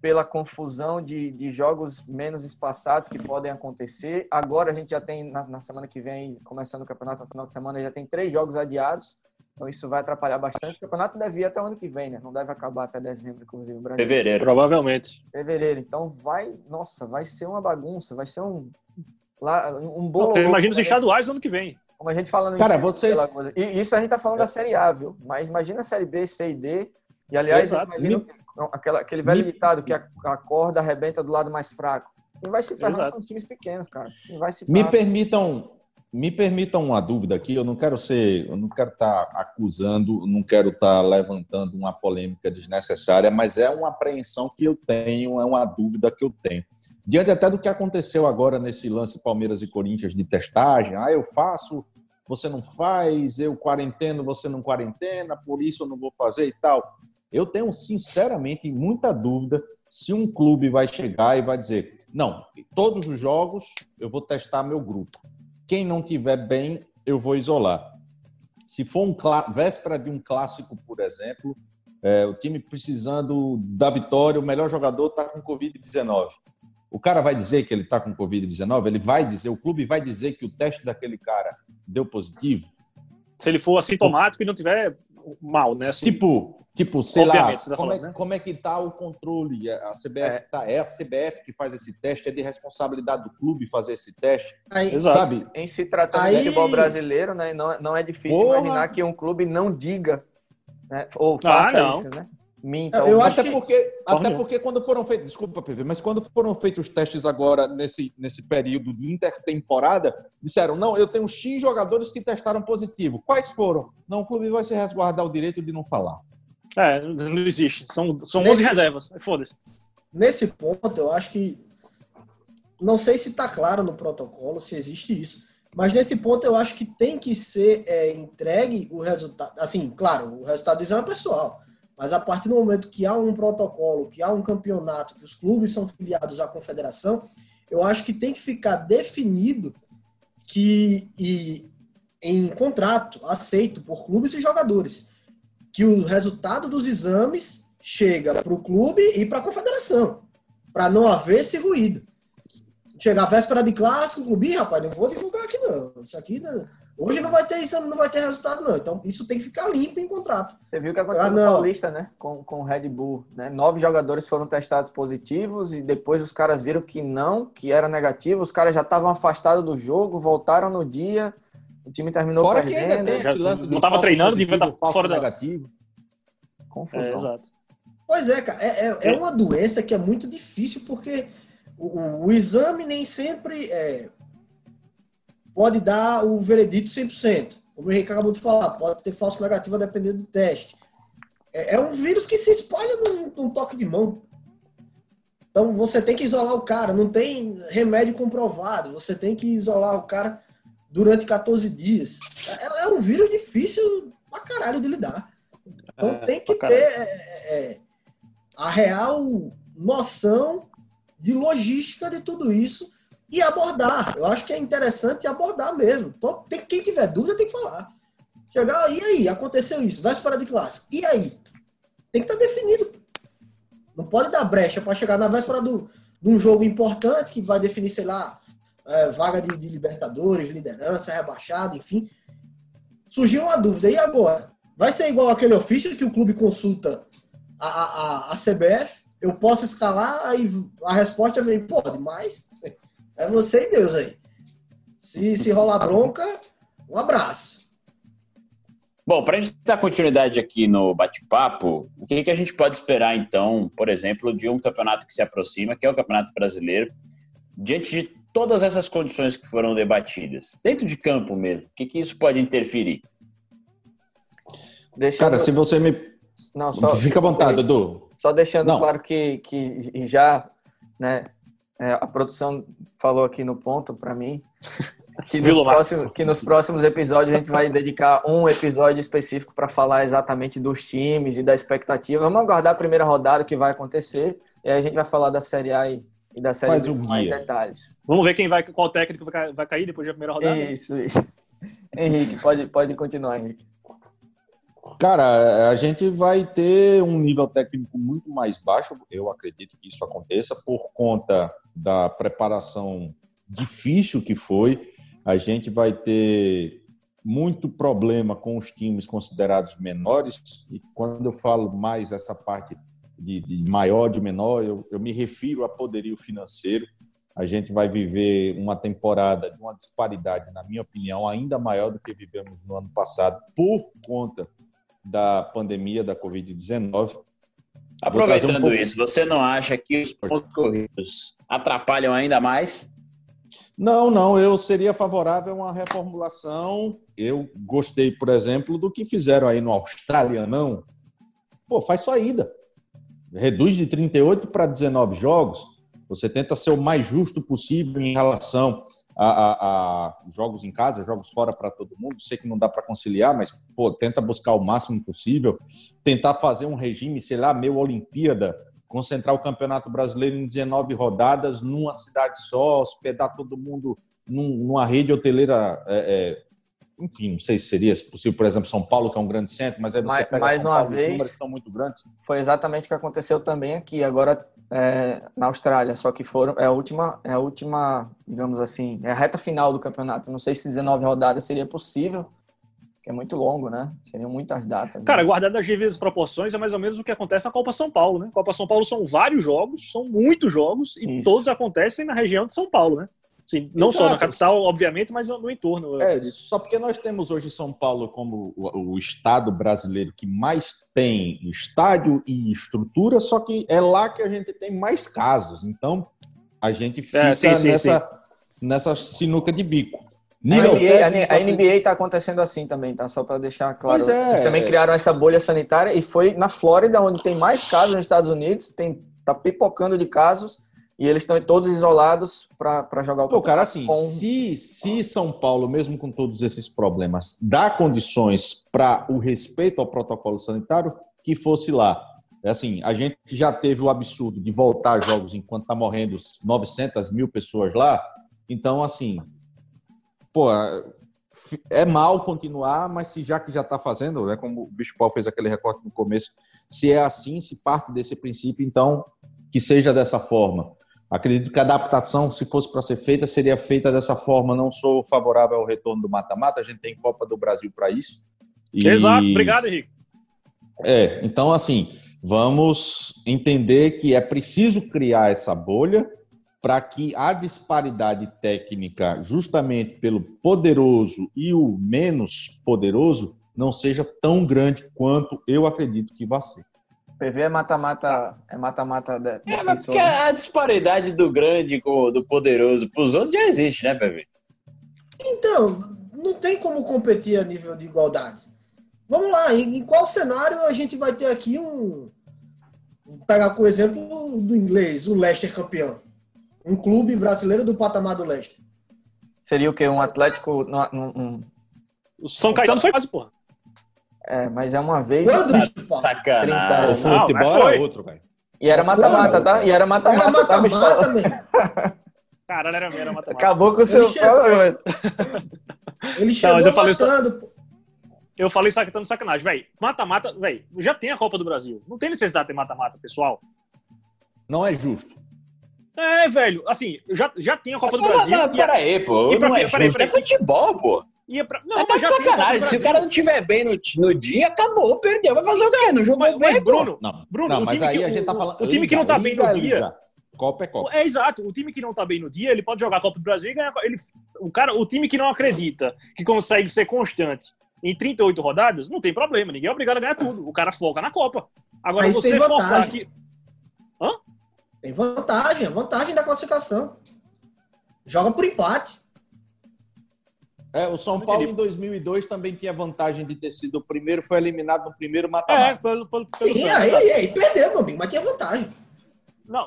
pela confusão de, de jogos menos espaçados que podem acontecer. Agora a gente já tem, na, na semana que vem, começando o campeonato no final de semana, já tem três jogos adiados. Então isso vai atrapalhar bastante. O campeonato deve ir até o ano que vem, né? Não deve acabar até dezembro, inclusive, o Brasil. Fevereiro. Provavelmente. Fevereiro. Então vai, nossa, vai ser uma bagunça, vai ser um lá um bolo. Imagina os estaduais no ano que vem. Como a gente falando em Cara, tempo, vocês-. E isso a gente tá falando da Série A, viu? Mas imagina a Série B, C e D. E aliás, Exato. imagino aquela, aquele velho Me- ditado que a, a corda arrebenta do lado mais fraco. Quem vai se ferrar Exato. são os times pequenos, cara. Quem vai se Me permitam, me permitam uma dúvida aqui. Eu não quero ser, eu não quero estar acusando, não quero estar levantando uma polêmica desnecessária, mas é uma apreensão que eu tenho, é uma dúvida que eu tenho. Diante até do que aconteceu agora nesse lance Palmeiras e Corinthians de testagem, ah, eu faço, você não faz, eu quarenteno, você não quarentena, por isso eu não vou fazer e tal. Eu tenho, sinceramente, muita dúvida se um clube vai chegar e vai dizer: não, todos os jogos eu vou testar meu grupo. Quem não tiver bem, eu vou isolar. Se for um véspera de um clássico, por exemplo, é, o time precisando da vitória, o melhor jogador está com Covid-19. O cara vai dizer que ele está com Covid-19? Ele vai dizer, o clube vai dizer que o teste daquele cara deu positivo? Se ele for assintomático e não tiver mal, né? Assim, Tipo, tipo, sei lá, você tá como, falando, é, né? como é que tá o controle? A CBF É. tá, é a CBF que faz esse teste, é de responsabilidade do clube fazer esse teste, Aí, Exato. sabe? Em se tratando Aí- de futebol brasileiro, né, não, não é difícil Porra! imaginar que um clube não diga, né, ou Ah, faça não. isso, né? Minta. Eu acho até que- porque, até porque quando foram feitos, desculpa, PV, mas quando foram feitos os testes agora nesse, nesse período de intertemporada, disseram: não, eu tenho X jogadores que testaram positivo. Quais foram? Não, o clube vai se resguardar o direito de não falar. É, não existe. São, são Nesse- 11 reservas. Foda-se. nesse ponto, eu acho que. Não sei se está claro no protocolo, se existe isso. Mas nesse ponto, eu acho que tem que ser é, entregue o resultado. Assim, claro, o resultado do exame é pessoal. Mas a partir do momento que há um protocolo, que há um campeonato, que os clubes são filiados à confederação, eu acho que tem que ficar definido que, e em contrato aceito por clubes e jogadores, que o resultado dos exames chega para o clube e para a confederação, para não haver esse ruído. Chegar a véspera de clássico, o clube, "Ih, rapaz, não vou divulgar aqui não. Isso aqui não- hoje não vai ter exame, não vai ter resultado não. Então isso tem que ficar limpo em contrato. Você viu o que aconteceu Ah, no. Paulista, né? Com, com o Red Bull, né? Nove jogadores foram testados positivos e depois os caras viram que não, que era negativo. Os caras já estavam afastados do jogo, voltaram no dia. O time terminou Fora que perdendo. ainda tem esse lance não do tava falso treinando, positivo, devia estar falso fora da- negativo. É, Confusão. exato. Pois é, cara, é, é, é uma doença que é muito difícil porque o, o- o exame nem sempre é, pode dar o veredito 100%. Como o Henrique acabou de falar, pode ter falso negativo a depender do teste. É, é um vírus que se espalha num, num toque de mão. Então você tem que isolar o cara, não tem remédio comprovado, você tem que isolar o cara durante 14 dias. É, é um vírus difícil pra caralho de lidar. Então É, tem que ter caralho. é, é, a real noção de logística de tudo isso e abordar. Eu acho que é interessante abordar mesmo. Então, tem, quem tiver dúvida tem que falar. Chegar, e aí, aconteceu isso, vai esperar de clássico. E aí? Tem que estar definido. Não pode dar brecha para chegar na véspera do, de um jogo importante que vai definir, sei lá, é, vaga de, de Libertadores, liderança, rebaixado, enfim. Surgiu uma dúvida. E agora? Vai ser igual aquele ofício que o clube consulta a, a, a, a CBF? Eu posso escalar? Aí a resposta vem, pode, mas é você e Deus aí. Se, se rolar bronca, um abraço. Bom, para a gente dar continuidade aqui no bate-papo, o que, que a gente pode esperar, então, por exemplo, de um campeonato que se aproxima, que é o Campeonato Brasileiro, diante de todas essas condições que foram debatidas? Dentro de campo mesmo, o que, que isso pode interferir? Deixando, Cara, se você me. não, só, Fica à vontade, Edu. Só deixando Não. claro que, que já né, é, a produção falou aqui no ponto para mim. <laughs> Que nos, próximos, que nos próximos episódios a gente vai dedicar um episódio específico para falar exatamente dos times e da expectativa. Vamos aguardar a primeira rodada que vai acontecer e aí a gente vai falar da Série A e, e da Série B com mais detalhes. Vamos ver quem vai, qual técnico vai, vai cair depois da primeira rodada? Isso, isso. Henrique, pode, pode continuar, Henrique. Cara, a gente vai ter um nível técnico muito mais baixo, eu acredito que isso aconteça, por conta da preparação difícil que foi. A gente vai ter muito problema com os times considerados menores, e quando eu falo mais essa parte de, de maior, de menor, eu, eu me refiro a poderio financeiro. A gente vai viver uma temporada de uma disparidade, na minha opinião, ainda maior do que vivemos no ano passado, por conta da pandemia da Covid-19. Aproveitando um isso, você não acha que os pontos corridos atrapalham ainda mais? Não, não, eu seria favorável a uma reformulação. Eu gostei, por exemplo, do que fizeram aí no Australianão. Pô, faz só ida. Reduz de 38 para 19 jogos. Você tenta ser o mais justo possível em relação a, a, jogos em casa, jogos fora para todo mundo. Sei que não dá para conciliar, mas pô, tenta buscar o máximo possível, tentar fazer um regime, sei lá, meio Olimpíada, concentrar o Campeonato Brasileiro em 19 rodadas numa cidade só, hospedar todo mundo num, numa rede hoteleira. É, é, enfim, não sei se seria possível, por exemplo, São Paulo, que é um grande centro, mas aí você mais, pega mais São uma Paulo, vez, os números estão muito grandes. Foi exatamente o que aconteceu também aqui. Agora é, na Austrália, só que foram é a última, é a última, digamos assim, é a reta final do campeonato. Não sei se 19 rodadas seria possível, que é muito longo, né? Seriam muitas datas. Cara, né? guardando as devidas proporções, é mais ou menos o que acontece na Copa São Paulo, né? Copa São Paulo são vários jogos, são muitos jogos e Isso. todos acontecem na região de São Paulo, né? Sim, não Exato. só na capital, obviamente, mas no entorno. É, só porque nós temos hoje São Paulo como o, o, estado brasileiro que mais tem estádio e estrutura, só que é lá que a gente tem mais casos. Então, a gente fica é, sim, sim, nessa, sim. nessa sinuca de bico. A NBA está acontecendo assim também, tá? Só para deixar claro. Pois é, Eles também criaram essa bolha sanitária e foi na Flórida, onde tem mais casos nos Estados Unidos, tem tá pipocando de casos e eles estão todos isolados para jogar o Pô, cara, assim, com... se, se São Paulo, mesmo com todos esses problemas, dá condições para o respeito ao protocolo sanitário, que fosse lá. É assim, a gente já teve o absurdo de voltar jogos enquanto tá morrendo 900 mil pessoas lá. Então, assim, pô, é mal continuar, mas se já que já está fazendo, né, como o Bicho Paulo fez aquele recorte no começo, se é assim, se parte desse princípio, então que seja dessa forma. Acredito que a adaptação, se fosse para ser feita, seria feita dessa forma. Não sou favorável ao retorno do mata-mata, a gente tem Copa do Brasil para isso. E... Exato, obrigado, Henrique. É, então, assim, vamos entender que é preciso criar essa bolha para que a disparidade técnica, justamente pelo poderoso e o menos poderoso, não seja tão grande quanto eu acredito que vai ser. PV é mata-mata. É mata-mata. É, mas porque né? a disparidade do grande com do poderoso para os outros já existe, né, PV? Então, não tem como competir a nível de igualdade. Vamos lá, em, em qual cenário a gente vai ter aqui um. Vou pegar com o exemplo do inglês, o Leicester campeão. Um clube brasileiro do patamar do Leicester. Seria o quê? Um Atlético. Um, um... O São Caetano foi quase, porra. É, mas é uma vez. Quando, Sacanagem. O futebol era outro, velho. E era mata-mata, tá? E era mata-mata. Era tá, mata-mata, mesmo. Caralho, era, era mata-mata. Acabou com o seu. Ele chegou Não, mas eu falei matando, só... Eu falei sacanagem, sacanagem, velho. Mata-mata, velho, já tem a Copa do Brasil. Não tem necessidade de ter mata-mata, pessoal. Não é justo. É, velho, assim, já, já tem a Copa do Brasil. Não, não, peraí, pô. E pra, não é, peraí, peraí, é futebol, pô. Ia pra... Não, tá de sacanagem. Se o cara não tiver bem no, no dia, acabou, perdeu. Vai fazer então, o quê? Não jogou mas, bem, mas Bruno. Não, Bruno, não, mas aí que, a gente tá falando. O, time que não tá bem no dia. Copa é Copa. É exato. O time que não tá bem no dia, ele pode jogar a Copa do Brasil e ganhar. Ele, o, cara, o time que não acredita, que consegue ser constante em 38 rodadas, não tem problema. Ninguém é obrigado a ganhar tudo. O cara foca na Copa. Agora Aí você forçar aqui. Hã? Tem vantagem, a vantagem da classificação. Joga por empate. É, o São Paulo em 2002 também tinha vantagem de ter sido o primeiro, foi eliminado no primeiro mata-mata. É, pelo, pelo, pelo Sim, aí, aí, aí, perdeu, meu amigo, mas tinha vantagem. Não,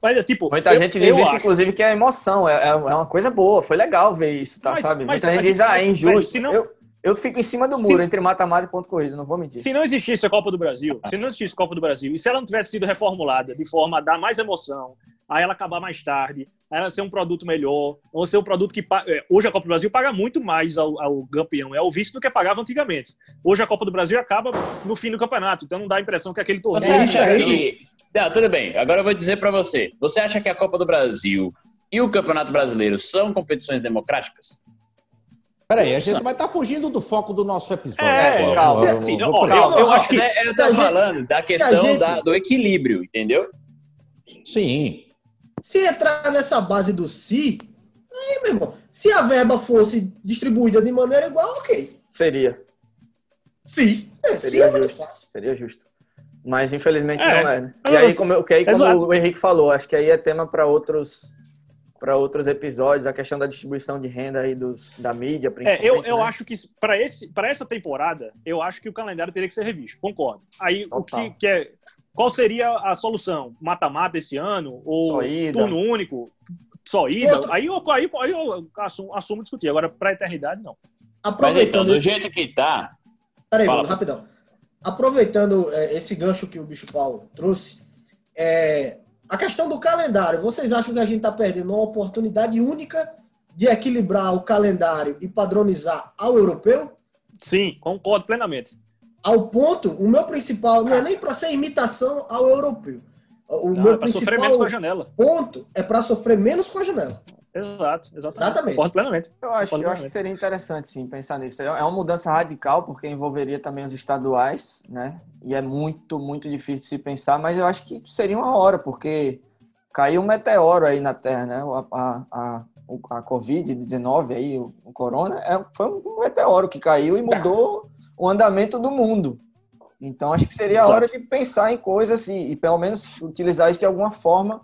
mas tipo. Muita eu, gente diz isso, acho. inclusive, que é emoção. É, é uma coisa boa. Foi legal ver isso, tá? Mas- sabe? mas Muita gente diz, ah, é injusto. velho, se não- eu, eu fico em cima do Se- muro, entre mata-mata e ponto corrido, não vou mentir. Se não existisse a Copa do Brasil, se não existisse a Copa do Brasil, e se ela não tivesse sido reformulada de forma a dar mais emoção, aí ela acabar mais tarde, aí ela ser um produto melhor, ou ser um produto que. é, Hoje a Copa do Brasil paga muito mais ao, ao campeão, é o vice do que pagava antigamente. Hoje a Copa do Brasil acaba no fim do campeonato, então não dá a impressão que aquele torneio. Você É acha que. Não, tudo bem. Agora eu vou dizer pra você. Você acha que a Copa do Brasil e o Campeonato Brasileiro são competições democráticas? Peraí, a gente vai estar fugindo do foco do nosso episódio. É, calma. vou- vou- Sim, vou ó, por aí. eu- eu acho que- é- eu gente- falando da questão gente- da- do equilíbrio, entendeu? Sim. Se entrar nessa base do si, aí, meu irmão, se a verba fosse distribuída de maneira igual, ok. Seria. Sim. É, sim Seria é muito justo. fácil. Seria justo. Mas infelizmente É. não é. né? E aí, como, que aí, como Exato. o Henrique falou, acho que aí é tema para outros para outros episódios, a questão da distribuição de renda aí dos, da mídia, É, principalmente. eu, eu né? acho que para esse para essa temporada, eu acho que o calendário teria que ser revisto. Concordo. Aí o Total. que, que é qual seria a solução? Mata-mata esse ano ou Só ida. turno único? Só ida? Outro- Aí, eu- aí, aí eu assumo, assumo discutir. Agora para eternidade não. Mas então, Aproveitando. do jeito que tá, Peraí, Fala. Rapidão. Aproveitando é, esse gancho que o Bicho Paulo trouxe, é, a questão do calendário, vocês acham que a gente está perdendo uma oportunidade única de equilibrar o calendário e padronizar ao europeu? Sim, concordo plenamente. Ao ponto, o meu principal não é nem para ser imitação ao europeu. O Não, meu é para sofrer menos principal com a janela. ponto é para sofrer menos com a janela. Exato, exatamente. Exatamente. Concordo plenamente. Eu acho, eu acho que seria interessante, sim, pensar nisso. É uma mudança radical, porque envolveria também os estaduais, né? E é muito, muito difícil de se pensar, mas eu acho que seria uma hora, porque caiu um meteoro aí na Terra, né? A, a, a, o- a Covid-19 aí, o, o corona, é, foi um meteoro que caiu e mudou o andamento do mundo. Então, acho que seria a Exato. hora de pensar em coisas e, e pelo menos utilizar isso de alguma forma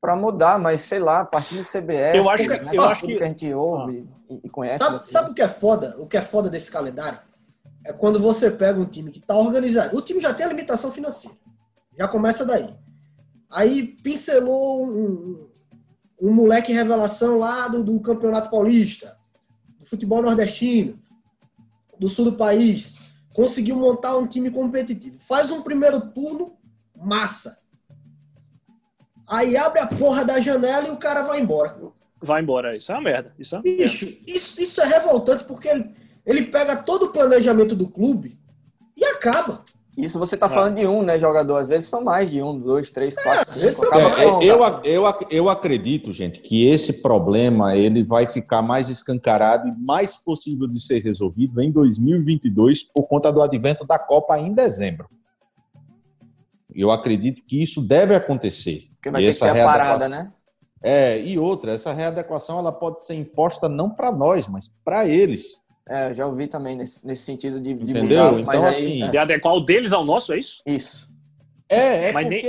para mudar, mas sei lá, a partir do CBF, Eu acho- né, eu acho tudo que- a gente ouve e, e conhece. Sabe, sabe o que é foda? O que é foda desse calendário? É quando você pega um time que está organizado. O time já tem a limitação financeira. Já começa daí. Aí pincelou um, um, um moleque revelação lá do, do Campeonato Paulista, do futebol nordestino, do sul do país. Conseguiu montar um time competitivo. Faz um primeiro turno, massa. Aí abre a porra da janela e o cara vai embora. Vai embora. Isso é uma merda. Isso é uma merda. Bicho, isso, isso é revoltante porque ele, ele pega todo o planejamento do clube e acaba. Isso você tá É. falando de um, né, jogador? Às vezes são mais de um, dois, três, quatro, cinco. são Acaba É, com- eu, eu, eu acredito, gente, que esse problema ele vai ficar mais escancarado e mais possível de ser resolvido em 2022 por conta do advento da Copa em dezembro. Eu acredito que isso deve acontecer. Porque vai E ter que essa ter a parada, né? É, e outra, essa readequação ela pode ser imposta não para nós, mas para eles. É, eu já ouvi também nesse, nesse sentido de, de Entendeu? mudar, mas Então, aí- assim, é, De adequar o deles ao nosso, é isso? isso. É, é Mas porque...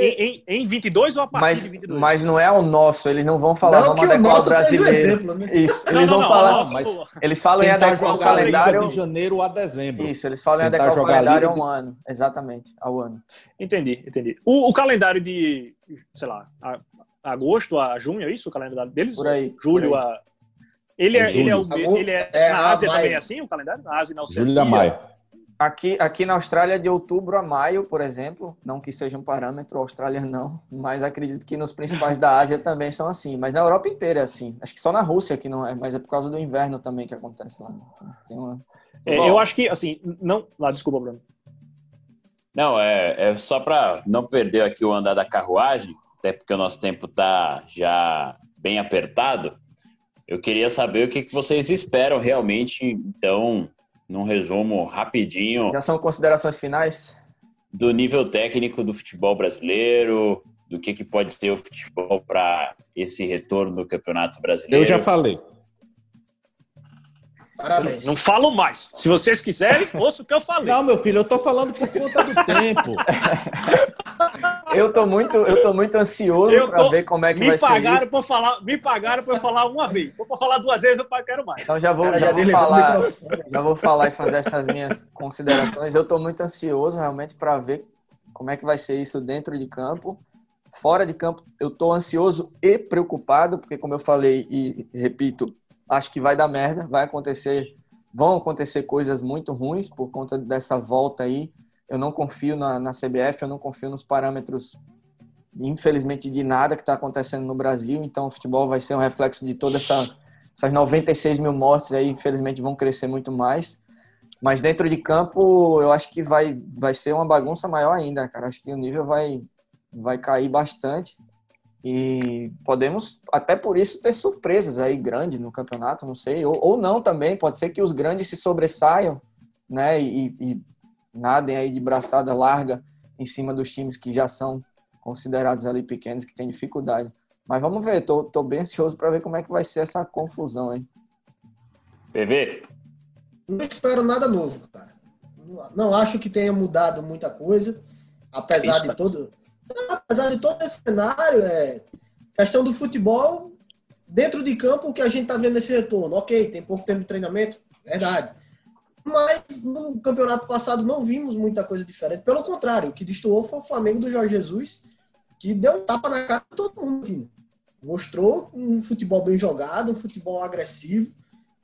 em, em, em 22 ou a partir Mas, de 22? mas não é o nosso, eles não vão falar, não vamos adequar o brasileiro. exemplo, né? Isso, Não, eles não, vão não, falar, nosso, mas- eles falam em adequar o calendário. de janeiro a dezembro. Isso, eles falam em adequar o calendário a Liga um ano, exatamente, ao ano. Entendi, entendi. O, o calendário de, sei lá, a- agosto a junho, é isso o calendário deles? Por aí, Julho por aí. a. Ele é, É ele é, o, ele é, É, na Ásia também é assim o calendário? Na Ásia e na Oceania? Julho a maio. Aqui, aqui na Austrália, de outubro a maio, por exemplo, não que seja um parâmetro, a Austrália não, mas acredito que nos principais da Ásia também são assim. Mas na Europa inteira é assim. Acho que só na Rússia que não é, mas é por causa do inverno também que acontece lá. Tem uma... É, eu acho que, assim, não. Ah, desculpa, Bruno. Não, é, é só para não perder aqui o andar da carruagem, até porque o nosso tempo tá já bem apertado. Eu queria saber o que, que vocês esperam realmente, então, num resumo rapidinho, Já são considerações finais? do nível técnico do futebol brasileiro, do que, que pode ser o futebol para esse retorno do Campeonato Brasileiro. Eu já falei. Parabéns. Não falo mais. Se vocês quiserem, ouça o que eu falei. Não, meu filho, eu tô falando por conta do tempo. <laughs> Eu tô muito, eu tô muito ansioso Eu para tô- ver como é que me vai ser pagaram isso. para falar, me pagaram para falar uma vez. For para falar duas vezes, eu quero mais. Então já vou, Cara, já já vou falar, já vou falar e fazer essas minhas considerações. Eu tô muito ansioso realmente para ver como é que vai ser isso dentro de campo. Fora de campo, eu estou ansioso e preocupado, porque, como eu falei e repito, acho que vai dar merda, vai acontecer, vão acontecer coisas muito ruins por conta dessa volta aí. Eu não confio na, na CBF, eu não confio nos parâmetros, infelizmente, de nada que está acontecendo no Brasil. Então, o futebol vai ser um reflexo de toda essa, essas 96 mil mortes aí, infelizmente, vão crescer muito mais. Mas dentro de campo, eu acho que vai, vai ser uma bagunça maior ainda, cara. Acho que o nível vai, vai cair bastante. E podemos, até por isso, ter surpresas aí grandes no campeonato, não sei. Ou, ou não também, pode ser que os grandes se sobressaiam, né? E, e nadem aí de braçada larga em cima dos times que já são considerados ali pequenos, que têm dificuldade. Mas vamos ver, tô, tô bem ansioso para ver como é que vai ser essa confusão aí. PV? Não espero nada novo, cara. Não acho que tenha mudado muita coisa, apesar de todo apesar de todo esse cenário, é questão do futebol, dentro de campo, o que a gente está vendo nesse retorno. Ok, tem pouco tempo de treinamento, verdade. Mas no campeonato passado não vimos muita coisa diferente. Pelo contrário, o que destoou foi o Flamengo do Jorge Jesus, que deu um tapa na cara de todo mundo. Mostrou um futebol bem jogado, um futebol agressivo,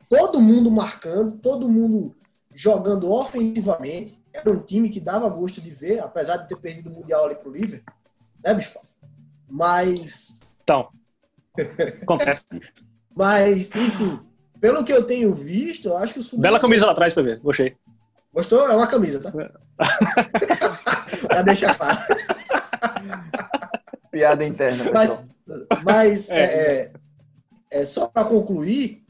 todo mundo marcando, todo mundo jogando ofensivamente. Era um time que dava gosto de ver, apesar de ter perdido o Mundial ali pro Liverpool né, bicho? Mas. Então. Acontece. <laughs> Mas, enfim, pelo que eu tenho visto, eu acho que os Bela camisa lá atrás pra ver, gostei. Gostou? É uma camisa, tá? <laughs> pra deixar claro. <laughs> Piada interna, pessoal. Mas, mas é. É, é, só para concluir,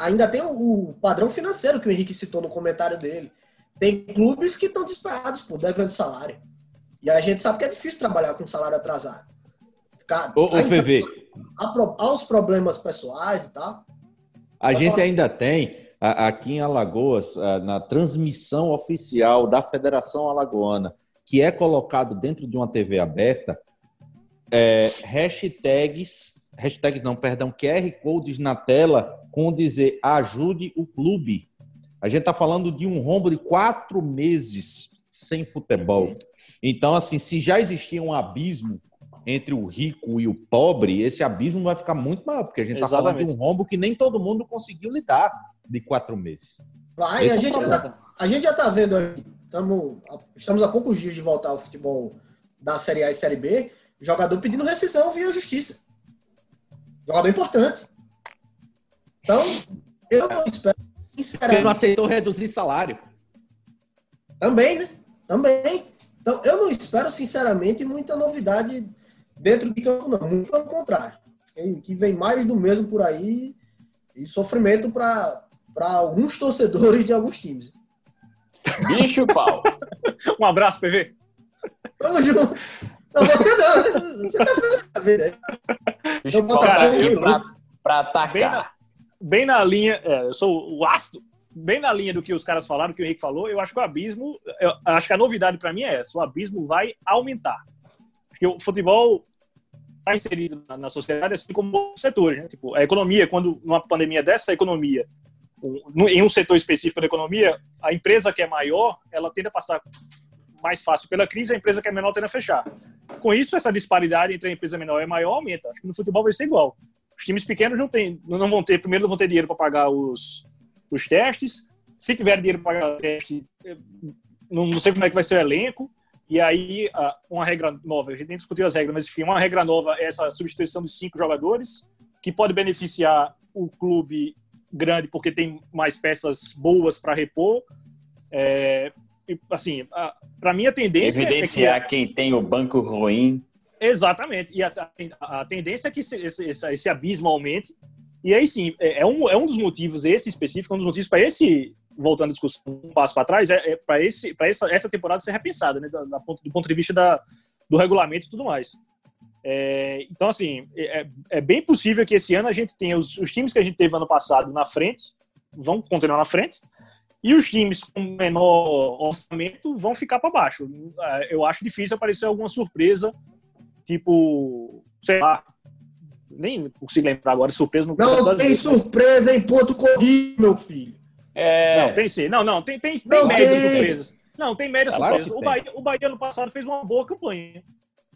ainda tem o, padrão financeiro que o Henrique citou no comentário dele. Tem clubes que estão desesperados por devendo salário. E a gente sabe que é difícil trabalhar com salário atrasado. Ficar, ô, ô PV. Aos problemas pessoais e tal. A gente falar. ainda tem, aqui em Alagoas, na transmissão oficial da Federação Alagoana, que é colocado dentro de uma TV aberta, é, hashtags, hashtags não, perdão, QR codes na tela com dizer ajude o clube. A gente está falando de um rombo de quatro meses sem futebol. Então, assim, se já existia um abismo entre o rico e o pobre, esse abismo vai ficar muito maior, porque a gente está falando de um rombo que nem todo mundo conseguiu lidar de quatro meses. Vai, a, é gente tá, a gente já está vendo aí, tamo, estamos a poucos dias de voltar ao futebol da Série A e Série B, jogador pedindo rescisão via justiça. Jogador importante. Então, eu não espero, Porque não aceitou reduzir salário. Também, né? Também. Então, eu não espero, sinceramente, muita novidade dentro de campo, não. Muito pelo contrário. Que vem mais do mesmo por aí e sofrimento para alguns torcedores de alguns times. Bicho pau. um abraço, PV. Tamo junto. Não, você não. Você tá feliz da vida aí. Bicho pau, cara, pra, pra atacar. Bem na, linha, é, eu sou o ácido bem na linha do que os caras falaram, que o Henrique falou, eu acho que o abismo, eu acho que a novidade para mim é essa, o abismo vai aumentar. Porque o futebol está inserido na, na, sociedade assim como outros setores, né? Tipo, a economia, quando numa pandemia dessa, a economia, em um setor específico da economia, a empresa que é maior, ela tende a passar mais fácil pela crise, a empresa que é menor tende a fechar. Com isso, essa disparidade entre a empresa menor e a maior aumenta. Acho que no futebol vai ser igual. Os times pequenos não, tem, não vão ter, primeiro, não vão ter dinheiro para pagar os, os testes. Se tiver dinheiro para pagar o teste, não, sei como é que vai ser o elenco. E aí, uma regra nova, a gente nem discutiu as regras, mas enfim, uma regra nova é essa substituição dos cinco jogadores, que pode beneficiar o clube grande porque tem mais peças boas para repor. É, assim, para mim a tendência evidenciar é que, quem tem o banco ruim. Exatamente. E a, a, tendência é que esse, esse, esse abismo aumente e aí sim, é, é um, é um dos motivos, esse específico, é um dos motivos para esse, voltando à discussão um passo para trás, é, é para essa, essa temporada ser repensada, né, da, da do ponto de vista da, do regulamento e tudo mais. É, então, assim, é, é, bem possível que esse ano a gente tenha os, os, times que a gente teve ano passado na frente, vão continuar na frente, e os times com menor orçamento vão ficar para baixo. É, eu acho difícil aparecer alguma surpresa, tipo, sei lá, nem consigo lembrar agora, surpresa no Não tem surpresa em ponto corrido, meu filho. É... Não, tem sim. Não, não, tem, tem, tem médias surpresas. Não, tem médias claro surpresas. O Bahia, o Bahia ano passado fez uma boa campanha.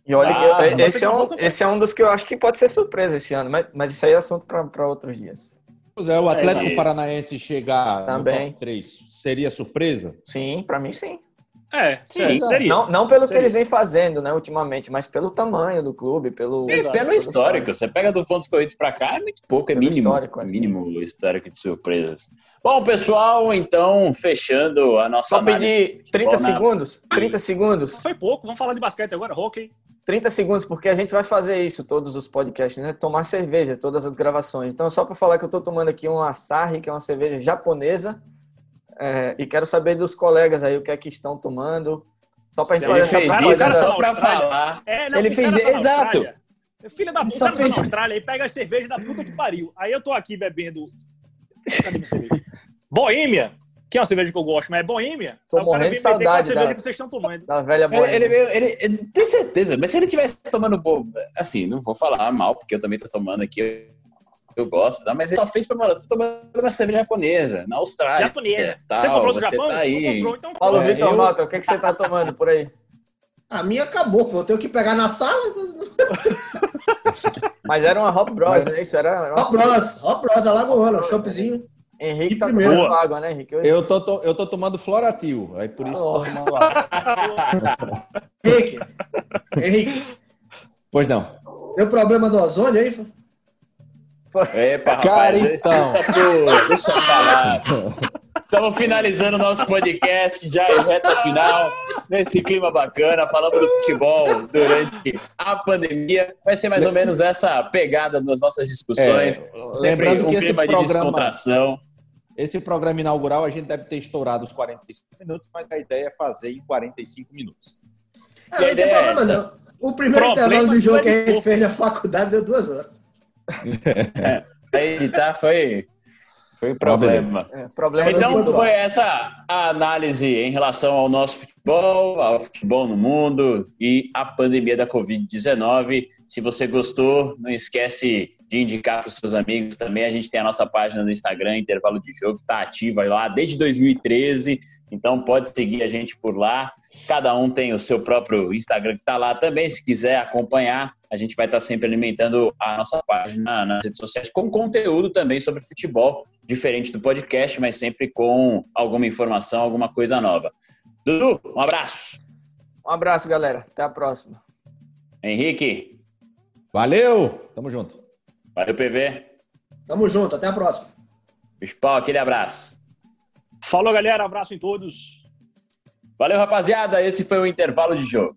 E olha Ah, que esse é, um, esse é um dos que eu acho que pode ser surpresa esse ano, mas, mas isso aí é assunto para outros dias. Pois é, o Atlético isso. Paranaense chegar Também. no top 3 seria surpresa? Sim, para mim sim. É, Sim, é, seria. Não, não pelo que Seria. eles vêm fazendo, né, ultimamente, mas pelo tamanho do clube, pelo E pelo histórico, você pega do pontos corridos pra cá, é muito pouco, é Pelo mínimo. histórico, é, mínimo o histórico de surpresas. Bom, pessoal, então, fechando a nossa Só pedir de 30 futebol na- segundos, 30 segundos, Foi pouco, vamos falar de basquete agora, hockey. 30 segundos, porque a gente vai fazer isso, todos os podcasts, né? Tomar cerveja, todas as gravações. Então, só para falar que eu estou tomando aqui uma Asahi, que é uma cerveja japonesa, é, e quero saber dos colegas aí o que é que estão tomando. Só para a gente Ele fazer fez essa cara, isso só pra falar. É, não, Ele fez- tá exato. Filha da Ele puta, tá fez- na Austrália e pega as cervejas da puta que pariu. Aí eu tô aqui bebendo. Cadê minha cerveja? Boêmia, que é uma cerveja que eu gosto, mas é Boêmia. Tô morrendo de saudade cerveja da- que vocês estão tomando. Da velha Ele, boa. ele, veio- ele, ele- tem certeza, mas se ele tivesse tomando assim, não vou falar mal, porque eu também tô tomando aqui, eu, gosto, tá? mas ele só fez pra falar, tô tomando uma cerveja japonesa, na Austrália. Japonesa. Tal, você comprou do você Japão? Tá aí. Não comprou, então Paulo É, Vitor eu- Mota, o que, é que você tá tomando por aí? A minha acabou. Eu tenho que pegar na sala. <laughs> Mas era uma Hop Bros, Mas- né? Isso era. Hop Bros, Hop Bros, Alagoana, um choppzinho. Henrique tá primeira. tomando água, né, Henrique? Hoje- Eu tô, to- eu tô tomando Floratil, aí por isso tô Nossa. tomando água. Henrique, Henrique, Pois não. deu problema do ozônio aí? Pô? Epa, Cara, rapaz, esse então. tá por- deixa eu falar. <laughs> Estamos finalizando o nosso podcast já em reta final, nesse clima bacana, falando do futebol durante a pandemia. Vai ser mais ou menos essa pegada nas nossas discussões. É, Sempre um que esse clima de programa, descontração. esse programa inaugural a gente deve ter estourado os 45 minutos, mas a ideia é fazer em 45 minutos. A não tem é problema essa? não. O primeiro Problema intervalo do jogo que a gente fez na faculdade deu duas horas. Editar foi, foi um problema. É, problema Então foi essa a análise em relação ao nosso futebol, ao futebol no mundo e à pandemia da Covid-19. Se você gostou, não esquece de indicar para os seus amigos também. A gente tem a nossa página no Instagram, Intervalo de Jogo, está ativa lá desde 2013. Então pode seguir a gente por lá. Cada um tem o seu próprio Instagram que está lá também. Se quiser acompanhar, a gente vai estar sempre alimentando a nossa página nas redes sociais com conteúdo também sobre futebol, diferente do podcast, mas sempre com alguma informação, alguma coisa nova. Dudu, um abraço. Um abraço, galera. Até a próxima. Henrique, Valeu! Tamo junto. valeu PV. Tamo junto, até a próxima. Bispal, aquele abraço. Falou, galera. Abraço em todos. Valeu, rapaziada. Esse foi o intervalo de jogo.